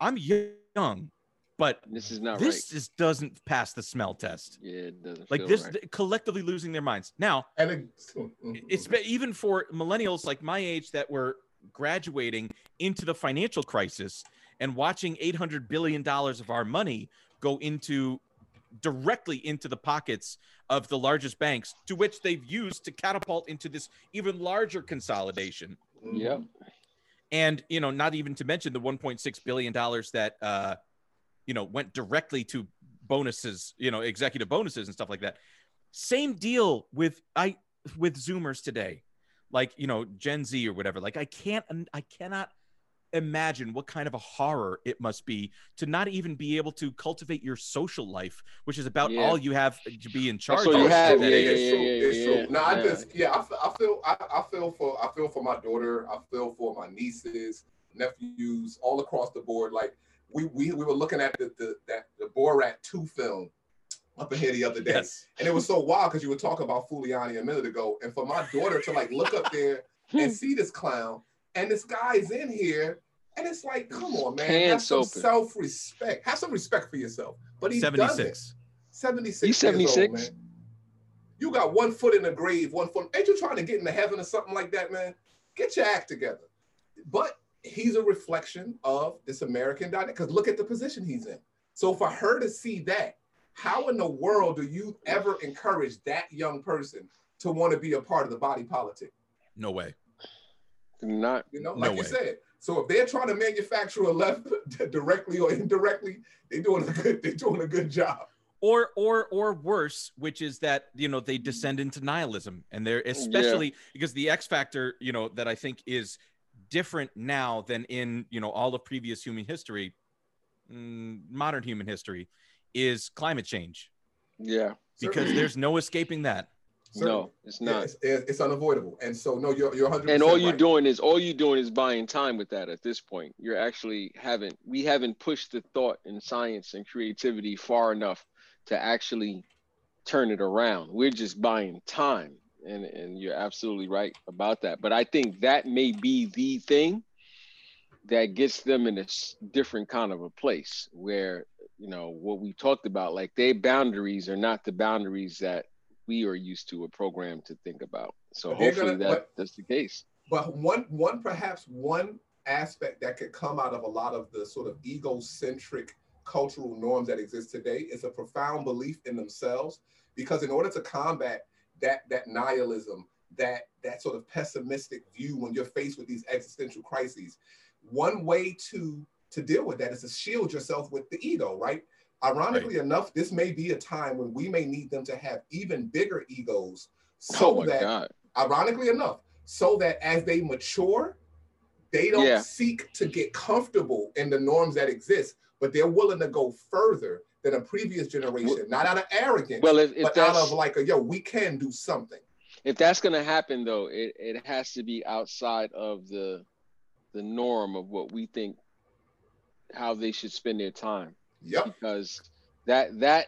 I'm young, but This is not this right. just doesn't pass the smell test. Yeah, it doesn't. Like feel this, right. collectively losing their minds. Now, And it, mm, it's been, even for millennials like my age that were graduating into the financial crisis and watching 800 billion dollars of our money go into directly into the pockets of the largest banks to which they've used to catapult into this even larger consolidation. Yep. and you know not even to mention the 1.6 billion dollars that uh you know went directly to bonuses you know executive bonuses and stuff like that. Same deal with i with zoomers today. Like you know gen z or whatever. Like i can't i cannot imagine what kind of a horror it must be to not even be able to cultivate your social life which is about Yeah. all you have to be in charge all of you have, that yeah, age. it's yeah, true. yeah, it's yeah, true. No, I just yeah, I, f- I feel I, I feel for I feel for my daughter. I feel for my nieces, nephews, all across the board. Like we we, we were looking at the the that the Borat two film up in here the other day, yes and it was so wild because you were talking about Giuliani a minute ago, and for my daughter to like look up there and see this clown, and this guy's in here. And it's like, come on, man. Have some open. self-respect. Have some respect for yourself. But he doesn't. 76 76. He's years old, 76? You got one foot in the grave, one foot. Ain't you trying to get into heaven or something like that, man? Get your act together. But he's a reflection of this American dynamic. Because look at the position he's in. So for her to see that, how in the world do you ever encourage that young person to want to be a part of the body politic? no way Not. You know, No like you way. said. So if they're trying to manufacture a left directly or indirectly, they're doing a good, they're doing a good job. or or or worse which is that you know they descend into nihilism and they're especially because the x factor you know that i think is different now than in you know all of previous human history mm, modern human history is climate change Yeah. because Certainly. there's no escaping that No, it's not. it's, it's unavoidable. And so, no, you're, you're 100 and all you're doing is all you're doing is buying time with that at this point. You're actually haven't we haven't pushed the thought in science and creativity far enough to actually turn it around. We're just buying time and and you're absolutely right about that. But i think that may be the thing that gets them in a different kind of a place where you know what we talked about like their boundaries are not the boundaries that we are used to a program to think about so hopefully gonna- that but- that's the case But one, one perhaps one aspect that could come out of a lot of the sort of egocentric cultural norms that exist today is a profound belief in themselves. Because in order to combat that that nihilism, that that sort of pessimistic view when you're faced with these existential crises, one way to to deal with that is to shield yourself with the ego, right? Ironically enough, this may be a time when we may need them to have even bigger egos oh so oh that god ironically enough, so that as they mature, they don't Yeah. seek to get comfortable in the norms that exist, but they're willing to go further than a previous generation, not out of arrogance, well if, if but out of like a yo, we can do something. if that's gonna happen though it, it has to be outside of the the norm of what we think how they should spend their time Yep. because that that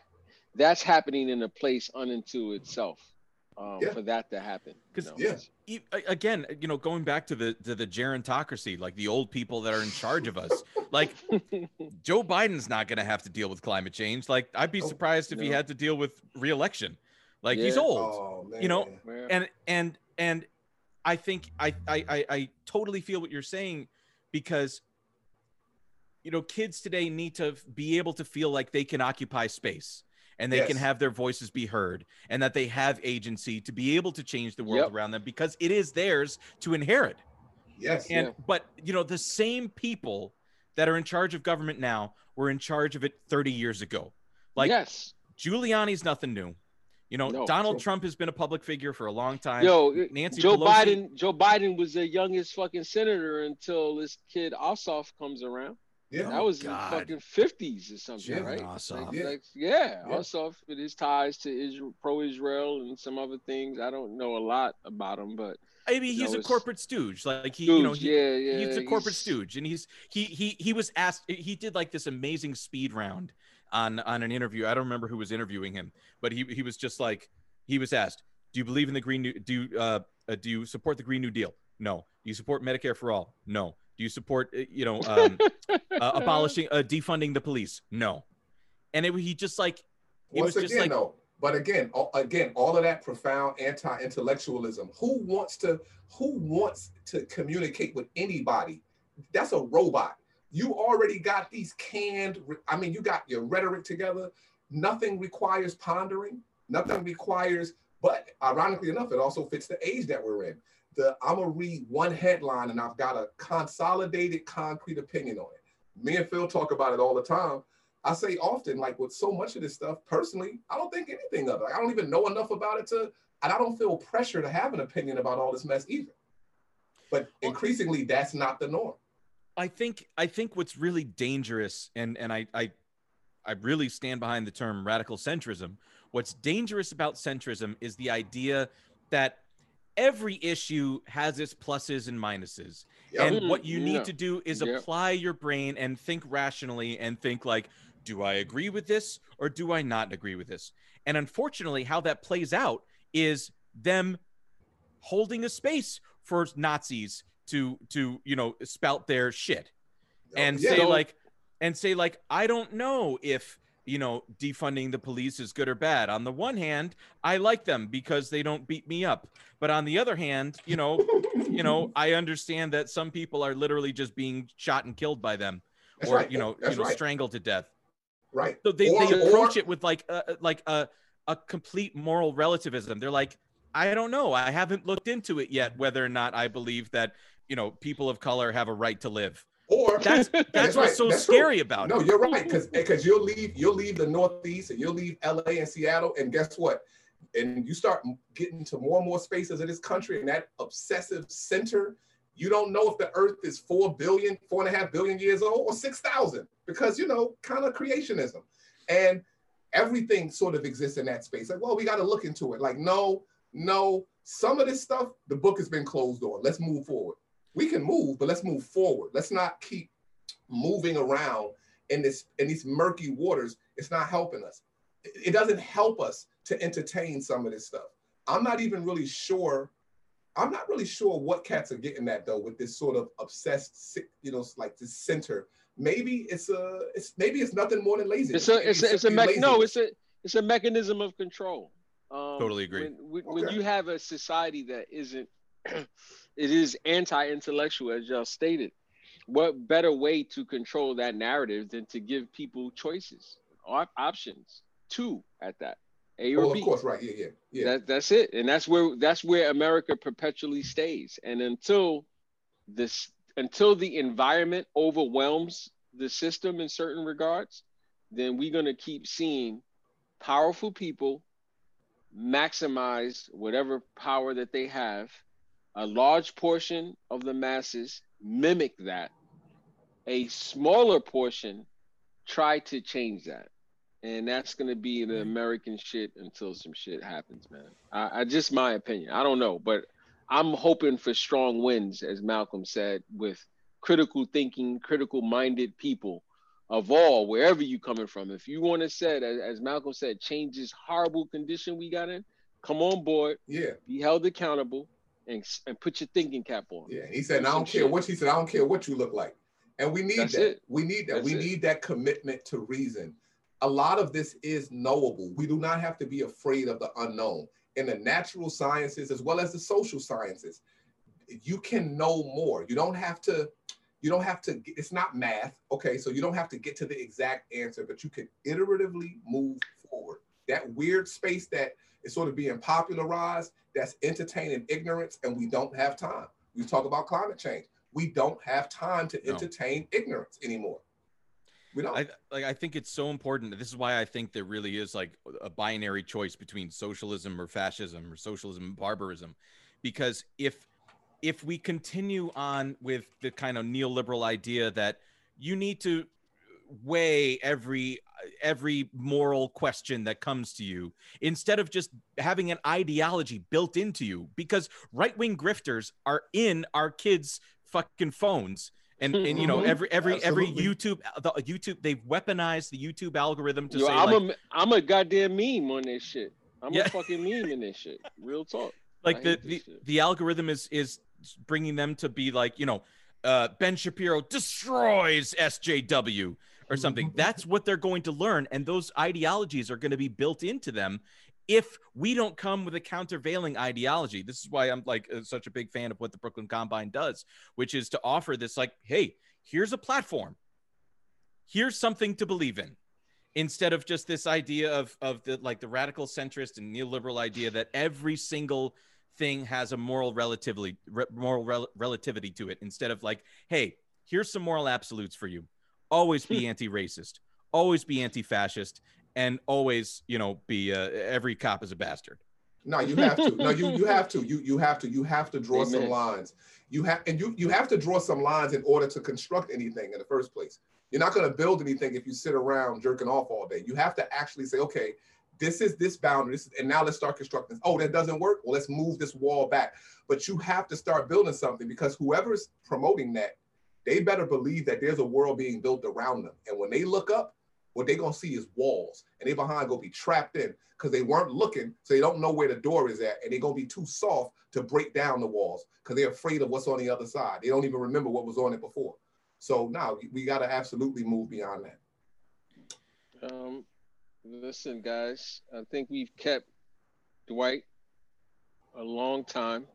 that's happening in a place unto itself um, Yeah. for that to happen you 'Cause- know? Yeah. A- again you know going back to the to the gerontocracy like the old people that are in charge of us like joe biden's not going to have to deal with climate change like i'd be Oh, surprised if he had to deal with reelection like he's old Oh man. You know, Well, and and and i think I, I i i totally feel what you're saying because you know kids today need to be able to feel like they can occupy space and they can have their voices be heard and that they have agency to be able to change the world Yep. around them because it is theirs to inherit yes. and Yeah. but you know the same people that are in charge of government now were in charge of it 30 years ago. Like yes, Giuliani's nothing new. You know, No, Donald true. Trump has been a public figure for a long time. yo, uh, Nancy Joe Pelosi- Biden. Joe Biden was the youngest fucking senator until this kid Ossoff comes around. Yeah. that was God. in fucking fifties or something, Jim right? Ossoff. Like, Yeah. like, yeah, Yeah. Ossoff with his ties to Israel, pro-Israel, and some other things. I don't know a lot about him, but I mean, he's know, a corporate stooge. Like he, you know, he, yeah, yeah, he's a corporate he's- stooge, and he's he he he was asked. He did like this amazing speed round on on an interview. I don't remember who was interviewing him, but he he was just like he was asked, "Do you believe in the green new? Do uh, uh do you support the Green New Deal? No. Do you support Medicare for all? No. Do you support uh, you know um, uh, abolishing uh, defunding the police? No." And it, he just like it Once was just again, like though, but again, all, again, all of that profound anti-intellectualism. Who wants to? Who wants to communicate with anybody? That's a robot. You already got these canned. I mean, you got your rhetoric together. Nothing requires pondering. Nothing requires. But ironically enough, it also fits the age that we're in. The I'm gonna read one headline and I've got a consolidated, concrete opinion on it. Me and Phil talk about it all the time. I say often, like with so much of this stuff, personally, I don't think anything of it. I don't even know enough about it to, and I don't feel pressure to have an opinion about all this mess either. But increasingly, that's not the norm. I think I think what's really dangerous, and and I I I really stand behind the term radical centrism. What's dangerous about centrism is the idea that every issue has its pluses and minuses. Yep. And Mm, what you need yeah. to do is Yep. apply your brain and think rationally and think like, do I agree with this or do I not agree with this? And unfortunately, how that plays out is them holding a space for Nazis to to you know spout their shit and Yeah. say So- like and say like I don't know if you know defunding the police is good or bad. On the one hand, I like them because they don't beat me up, but on the other hand, you know, you know, I understand that some people are literally just being shot and killed by them, That's or right. you know, That's you know, right. strangled to death. right. So they, Or- they approach or- it with like a, like a a complete moral relativism. They're like, I don't know, I haven't looked into it yet whether or not I believe that you know people of color have a right to live. Or That's that's, That's what's right. so That's true. scary about no, it. No, you're right. Because because you'll leave you'll leave the Northeast and you'll leave LA and Seattle, and guess what? And you start getting to more and more spaces of this country and that obsessive center. You don't know if the Earth is four billion, four and a half billion years old, or six thousand, because you know, kind of creationism, and everything sort of exists in that space. Like, well, we got to look into it. Like, no, no, some of this stuff, the book has been closed on. Let's move forward. We can move, but let's move forward. Let's not keep moving around in this in these murky waters. It's not helping us. It it doesn't help us to entertain some of this stuff. I'm not even really sure. I'm not really sure what cats are getting at though with this sort of obsessed, you know, like this center. Maybe it's a, it's maybe it's nothing more than laziness. It's a Maybe it's a, it's a simply mech, no, it's a it's a mechanism of control. Um, Totally agree. When, when, when you have a society that isn't, it is anti-intellectual, as y'all stated. What better way to control that narrative than to give people choices, op- options, two at that, A or oh, Well, B. of course, right? Yeah, yeah, yeah. That that's it, and that's where that's where America perpetually stays. And until this, until the environment overwhelms the system in certain regards, then we're gonna keep seeing powerful people maximize whatever power that they have. A large portion of the masses mimic that. A smaller portion try to change that and that's gonna be the mm-hmm. American shit until some shit happens, man. I, I just my opinion. I don't know, but I'm hoping for strong winds, as Malcolm said, with critical thinking, critical minded people of all, wherever you coming from. If you want to said, as, as Malcolm said, change this horrible condition we got in, come on board, yeah, be held accountable, and and put your thinking cap on. yeah. He said, "I don't care shit. what." He said, "I don't care what you look like," and we need That's that. it. We need that. That's we it. need that commitment to reason. A lot of this is knowable. We do not have to be afraid of the unknown. In the natural sciences as well as the social sciences, you can know more. You don't have to. You don't have to. It's not math, okay? So you don't have to get to the exact answer, but you can iteratively move forward. That weird space that is sort of being popularized, that's entertaining ignorance, and we don't have time. We talk about climate change. we don't have time to No. entertain ignorance anymore. We don't. I like I think it's so important. This is why I think there really is like a binary choice between socialism or fascism or socialism and barbarism. Because if if we continue on with the kind of neoliberal idea that you need to weigh every every moral question that comes to you instead of just having an ideology built into you because right-wing grifters are in our kids fucking phones and and you know Mhm. every every every youtube the youtube they've weaponized the youtube algorithm to Yo, say I'm like, a I'm a goddamn meme on this shit. I'm Yeah. a fucking meme in this shit. Real talk. like I the the, shit. the algorithm is is bringing them to be like you know uh ben shapiro destroys sjw or something. That's what they're going to learn and those ideologies are going to be built into them if we don't come with a countervailing ideology. This is why i'm like uh, such a big fan of what the brooklyn combine does which is to offer this like hey here's a platform. Here's something to believe in. Instead of just this idea of of the like the radical centrist and neoliberal idea that every single thing has a moral relatively re- moral rel- relativity to it instead of like hey here's some moral absolutes for you always be anti-racist always be anti-fascist and always you know be uh, every cop is a bastard No, you have to. No, you you have to. You you have to. You have to draw some lines. You have and you you have to draw some lines in order to construct anything in the first place. You're not going to build anything if you sit around jerking off all day. You have to actually say, okay, this is this boundary, this is, and now let's start constructing. Oh, that doesn't work. Well, let's move this wall back. But you have to start building something because whoever's promoting that, they better believe that there's a world being built around them. And when they look up, what they're gonna see is walls, and they behind gonna be trapped in because they weren't looking, so they don't know where the door is at, and they're gonna be too soft to break down the walls because they're afraid of what's on the other side. They don't even remember what was on it before. So now we, gotta absolutely move beyond that. Um, listen, guys, I think we've kept Dwight a long time.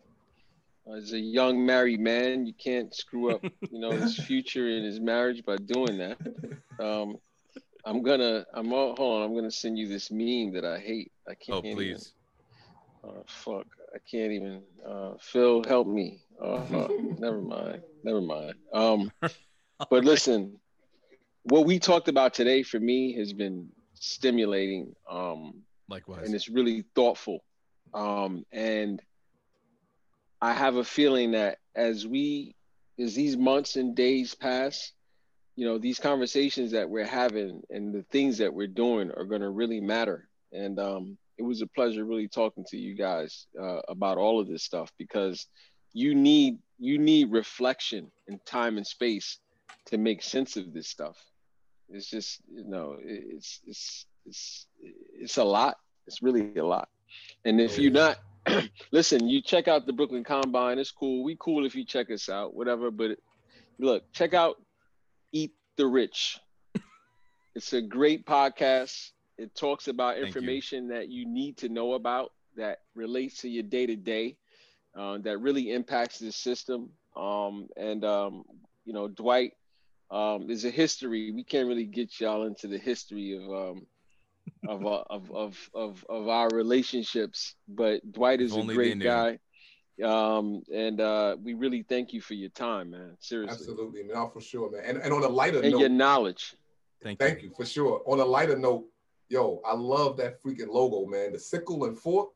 As a young married man, you can't screw up, you know, his future in his marriage by doing that. Um, I'm gonna, I'm all, hold on, I'm gonna send you this meme that I hate. I can't. oh even- please Oh fuck! I can't even. Uh, Phil, help me. Uh, uh, never mind. Never mind. Um, but listen, what we talked about today for me has been stimulating, um, likewise and it's really thoughtful. Um, and I have a feeling that as we, as these months and days pass, you know, these conversations that we're having and the things that we're doing are going to really matter. And um, it was a pleasure really talking to you guys uh, about all of this stuff because you need you need reflection and time and space to make sense of this stuff. It's just you know it's it's it's it's a lot. It's really a lot. And if you're not listen, you check out the Brooklyn Combine. It's cool. We cool if you check us out, whatever. But look, check out Eat the Rich. It's a great podcast. It talks about Thank you. information that you need to know about that relates to your day to day, that really impacts the system. Um, and um, you know, Dwight, um, there's a history. We can't really get y'all into the history of um, of, uh, of of of of our relationships, but Dwight is If a great guy. Um, and uh, we really thank you for your time, man. Seriously, Absolutely, man. For sure, man. And, and on a lighter and note, your knowledge. thank you thank you for sure. On a lighter note, yo, I love that freaking logo, man. The sickle and fork.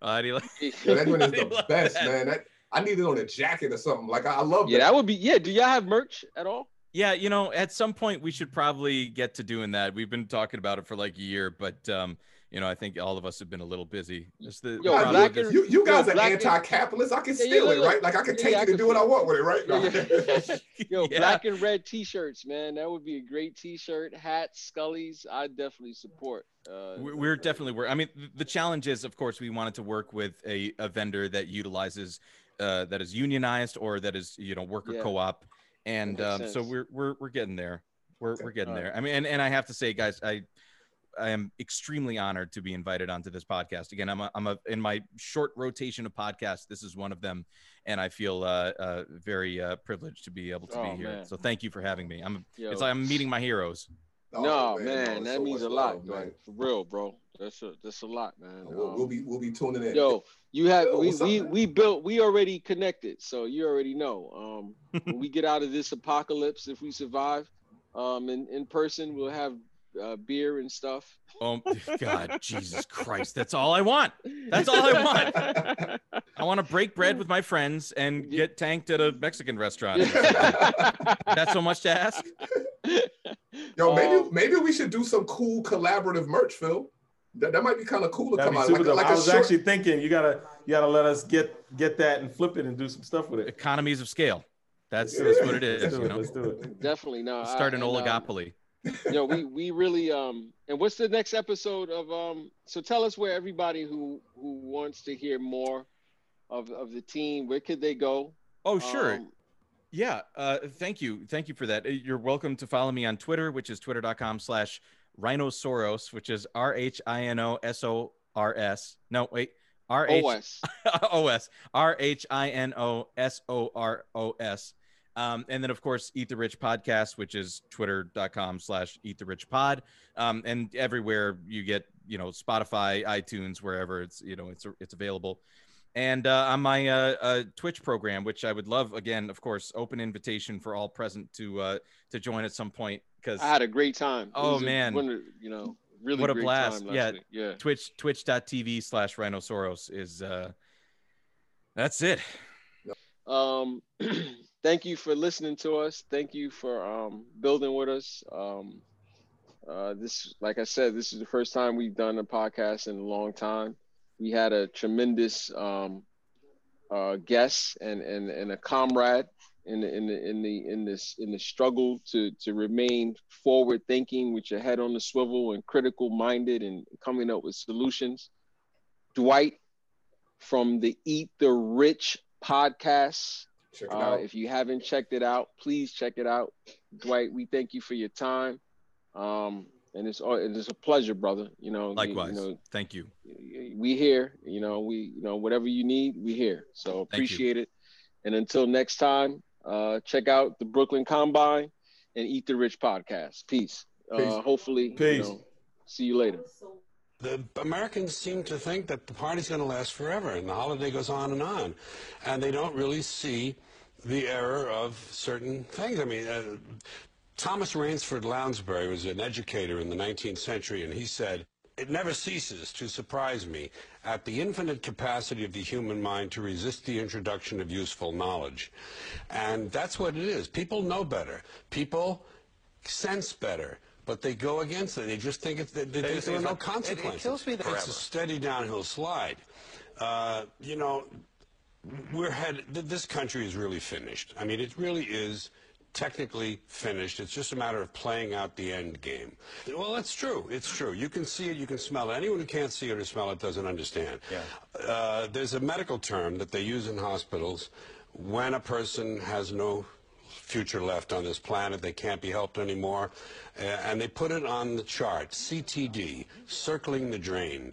Uh, how do like- Yo, that one is the best, that. man. That I need it on a jacket or something. Like I, I love Yeah, that. that would be. Yeah, do y'all have merch at all? Yeah, you know, at some point we should probably get to doing that. We've been talking about it for like a year, but um, you know, I think all of us have been a little busy. Just the, the Yo, Black with this- You, you guys Yo, are anti-capitalist. I can Yeah, yeah, steal look, it, look. right? Like I can Yeah, take yeah, I it and do what I want with it, right? Yeah. Yo, Yeah. black and red T-shirts, man. That would be a great T-shirt. Hats, Scullies. I definitely support. Uh, We- We're definitely work. I mean, the challenge is, of course, we wanted to work with a, a vendor that utilizes uh, that is unionized or that is you know worker Yeah. co-op, and um, so we're we're we're getting there. We're Okay. we're getting All there. I mean, and, and I have to say, guys, I I am extremely honored to be invited onto this podcast again. I'm a, I'm a in my short rotation of podcasts. This is one of them, and I feel uh, uh, very uh, privileged to be able to Oh, be here. man. So thank you for having me. I'm Yo, it's like I'm meeting my heroes. Oh, no, man, man, that so means a lot, love, man. man. For real, bro. That's a that's a lot, man. We'll, Um, we'll be we'll be tuning in. Yo, you have Yo, we, what's up, we man? we built we already connected, so you already know. Um, when we get out of this apocalypse, if we survive, um, in in person, we'll have uh, beer and stuff. Oh God, Jesus Christ! That's all I want. That's all I want. I want to break bread with my friends and get tanked at a Mexican restaurant. That's so much to ask. Yo, maybe Um, maybe we should do some cool collaborative merch, Phil. That, that might be kind of cool to That'd come be out super like, dope. like I a was short. actually thinking you gotta you gotta let us get get that and flip it and do some stuff with it. Economies of scale. That's that's what it is. Let's do You it. know, Let's do it. Definitely no. I- start an and, um, know, we we really um. And what's the next episode of um? So tell us where everybody who who wants to hear more of of the team, where could they go? Oh sure. Um, Yeah, uh, thank you. Thank you for that. Uh, You're welcome to follow me on Twitter, which is twitter.com slash rhinosaurus, which is R H I N O S O R S. No, wait. R H OS. O S. R H I N O S O R O S. Um, and then, of course, Eat the Rich Podcast, which is twitter.com slash Eat the Rich Pod. Um, and everywhere you get, you know, Spotify, iTunes, wherever it's, you know, it's, it's available and uh, on my uh, uh, Twitch program, which I would love again, of course, open invitation for all present to uh, to join at some point because I had a great time. Oh, was a man. you know, really What a blast. Yeah. week. yeah. Twitch twitch.tv slash rhinoceros is uh, that's it. Um, thank you for listening to us. Thank you for um, building with us. Um, uh, this, like I said, this is the first time we've done a podcast in a long time. We had a tremendous um, uh, guest and, and and a comrade in the in the in the in this in the struggle to to remain forward thinking with your head on the swivel and critical minded and coming up with solutions. Dwight from the Eat the Rich podcast. Check it Uh, out. if you haven't checked it out, please check it out. Dwight, we thank you for your time. Um, and it's it is a pleasure, brother. You know, Likewise. You, Thank you. we here. You know, we you know whatever you need, we here. So appreciate it. And until next time, uh, check out the Brooklyn Combine and Eat the Rich podcast. Peace. Peace. Uh, hopefully, Peace. You know, see you later. The Americans seem to think that the party's going to last forever and the holiday goes on and on. And they don't really see the error of certain things. I mean, uh, Thomas Raynesford Lounsbury was an educator in the 19th century, and he said, It never ceases to surprise me at the infinite capacity of the human mind to resist the introduction of useful knowledge. And that's what it is. People know better. People sense better. But they go against it. They just think it's, that, that there are no consequences. It kills me that- It's a steady downhill slide. Uh, you know, we're head. This country is really finished. I mean, it really is technically finished. It's just a matter of playing out the end game. Well, that's true. It's true. You can see it. You can smell it. Anyone who can't see it or smell it doesn't understand. Yeah. Uh, there's a medical term that they use in hospitals when a person has no future left on this planet. They can't be helped anymore. Uh, and they put it on the chart, CTD, circling the drain.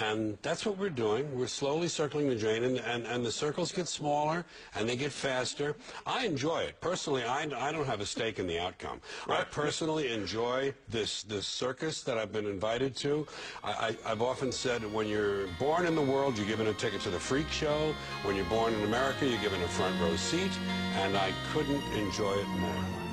And that's what we're doing. We're slowly circling the drain, and, and, and the circles get smaller and they get faster. I enjoy it. Personally, I, I don't have a stake in the outcome. I personally enjoy this, this circus that I've been invited to. I, I, I've often said when you're born in the world, you're given a ticket to the freak show. When you're born in America, you're given a front row seat, and I couldn't enjoy it more.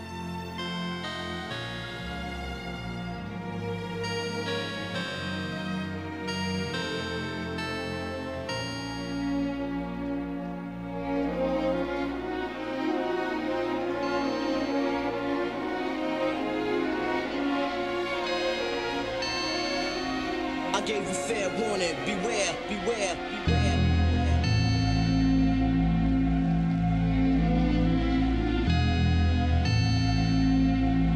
Beware, beware, beware.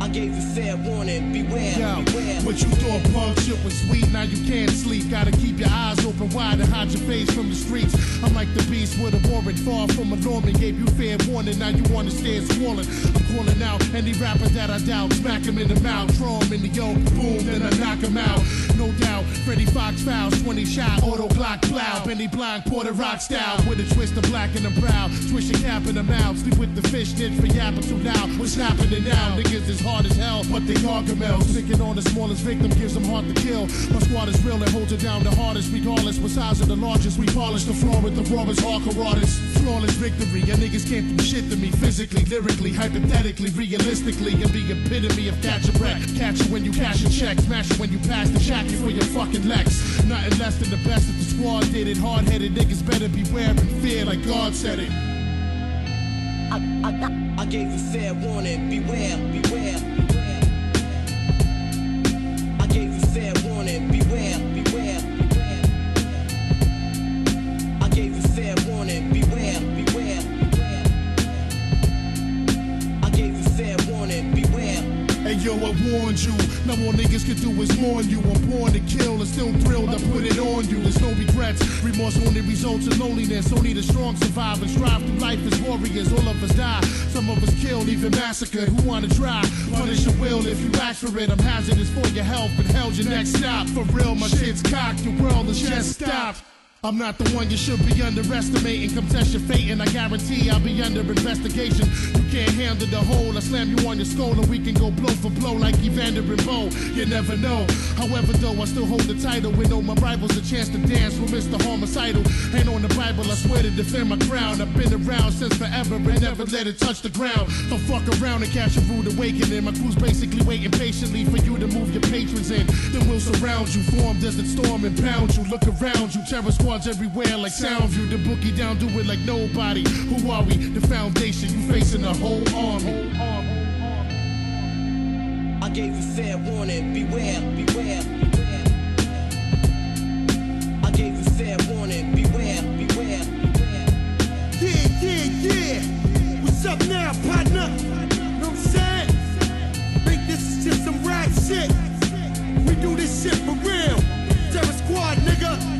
I gave you fair warning. Beware, Yo, beware. what you thought punk shit was sweet, now you can't sleep. Gotta keep your eyes open wide and hide your face from the streets. I'm like the beast with a warrant, far from a Norman. Gave you fair warning, now you wanna stand swollen. I'm calling out any rapper that I doubt. Smack him in the mouth, throw him in the yoke, boom, then I knock him out. No doubt, Freddie Fox fouls, 20 shot, auto clock plow. Benny Blanc, Porter Rock style, with a twist of black in the brow. Twist your cap in the mouth, sleep with the fish snitch for yapping too loud. What's happening now? Niggas is hard as hell, but they gargamels. Picking on the smallest victim gives them hard to kill. My squad is real and holds it down the hardest, regardless. What size of the largest, we polish the floor with the rawest hardcore artists. Flawless victory, and niggas can't do shit to me physically, lyrically, hypothetically, realistically, and the epitome of catch a wreck. Catch it when you cash a check, smash it when you pass the for your fucking Lex. Nothing less than the best if the squad did it. Hard headed niggas better beware and fear like God said it. I, I, I, gave you fair warning, beware, beware, beware. I gave you fair warning, beware, yo, I warned you. Now all niggas can do is mourn you. I'm born to kill and still thrilled. I put it on you. There's no regrets. Remorse only results in loneliness. Only the strong survive and strive through life as warriors. All of us die. Some of us killed, even massacred. Who wanna try? Punish your will if you ask for it. I'm hazardous for your health, but hell's your next stop. For real, my shit's cocked. Your world is just stopped. I'm not the one you should be underestimating. Come test your fate, and I guarantee I'll be under investigation. You can't handle the whole. I slam you on your skull, and we can go blow for blow like Evander and Bowe. You never know. However, though, I still hold the title. We know my rivals a chance to dance with Mr. Homicidal. Ain't on the Bible, I swear to defend my crown. I've been around since forever and never let it touch the ground. Don't fuck around and catch a rude awakening. My crew's basically waiting patiently for you to move your patrons in. Then we'll surround you, form desert storm and pound you. Look around you, terror squads everywhere like Soundview. The bookie down, do it like nobody. Who are we? The foundation. You facing a whole army. I gave you fair warning, beware, beware, beware. I gave you fair warning, beware, beware, beware. Yeah, yeah, yeah. What's up now, partner? You know what I'm saying? Think this is just some rap shit. We do this shit for real. Terror squad, nigga.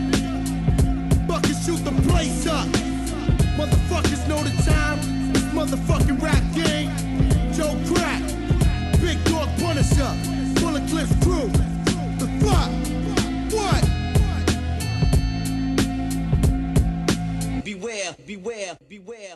Shoot the place up. Motherfuckers know the time. This motherfucking rap game. Joe Crack. Big Dog Punisher. Bullet Cliff Crew. The fuck? What? Beware, beware, beware.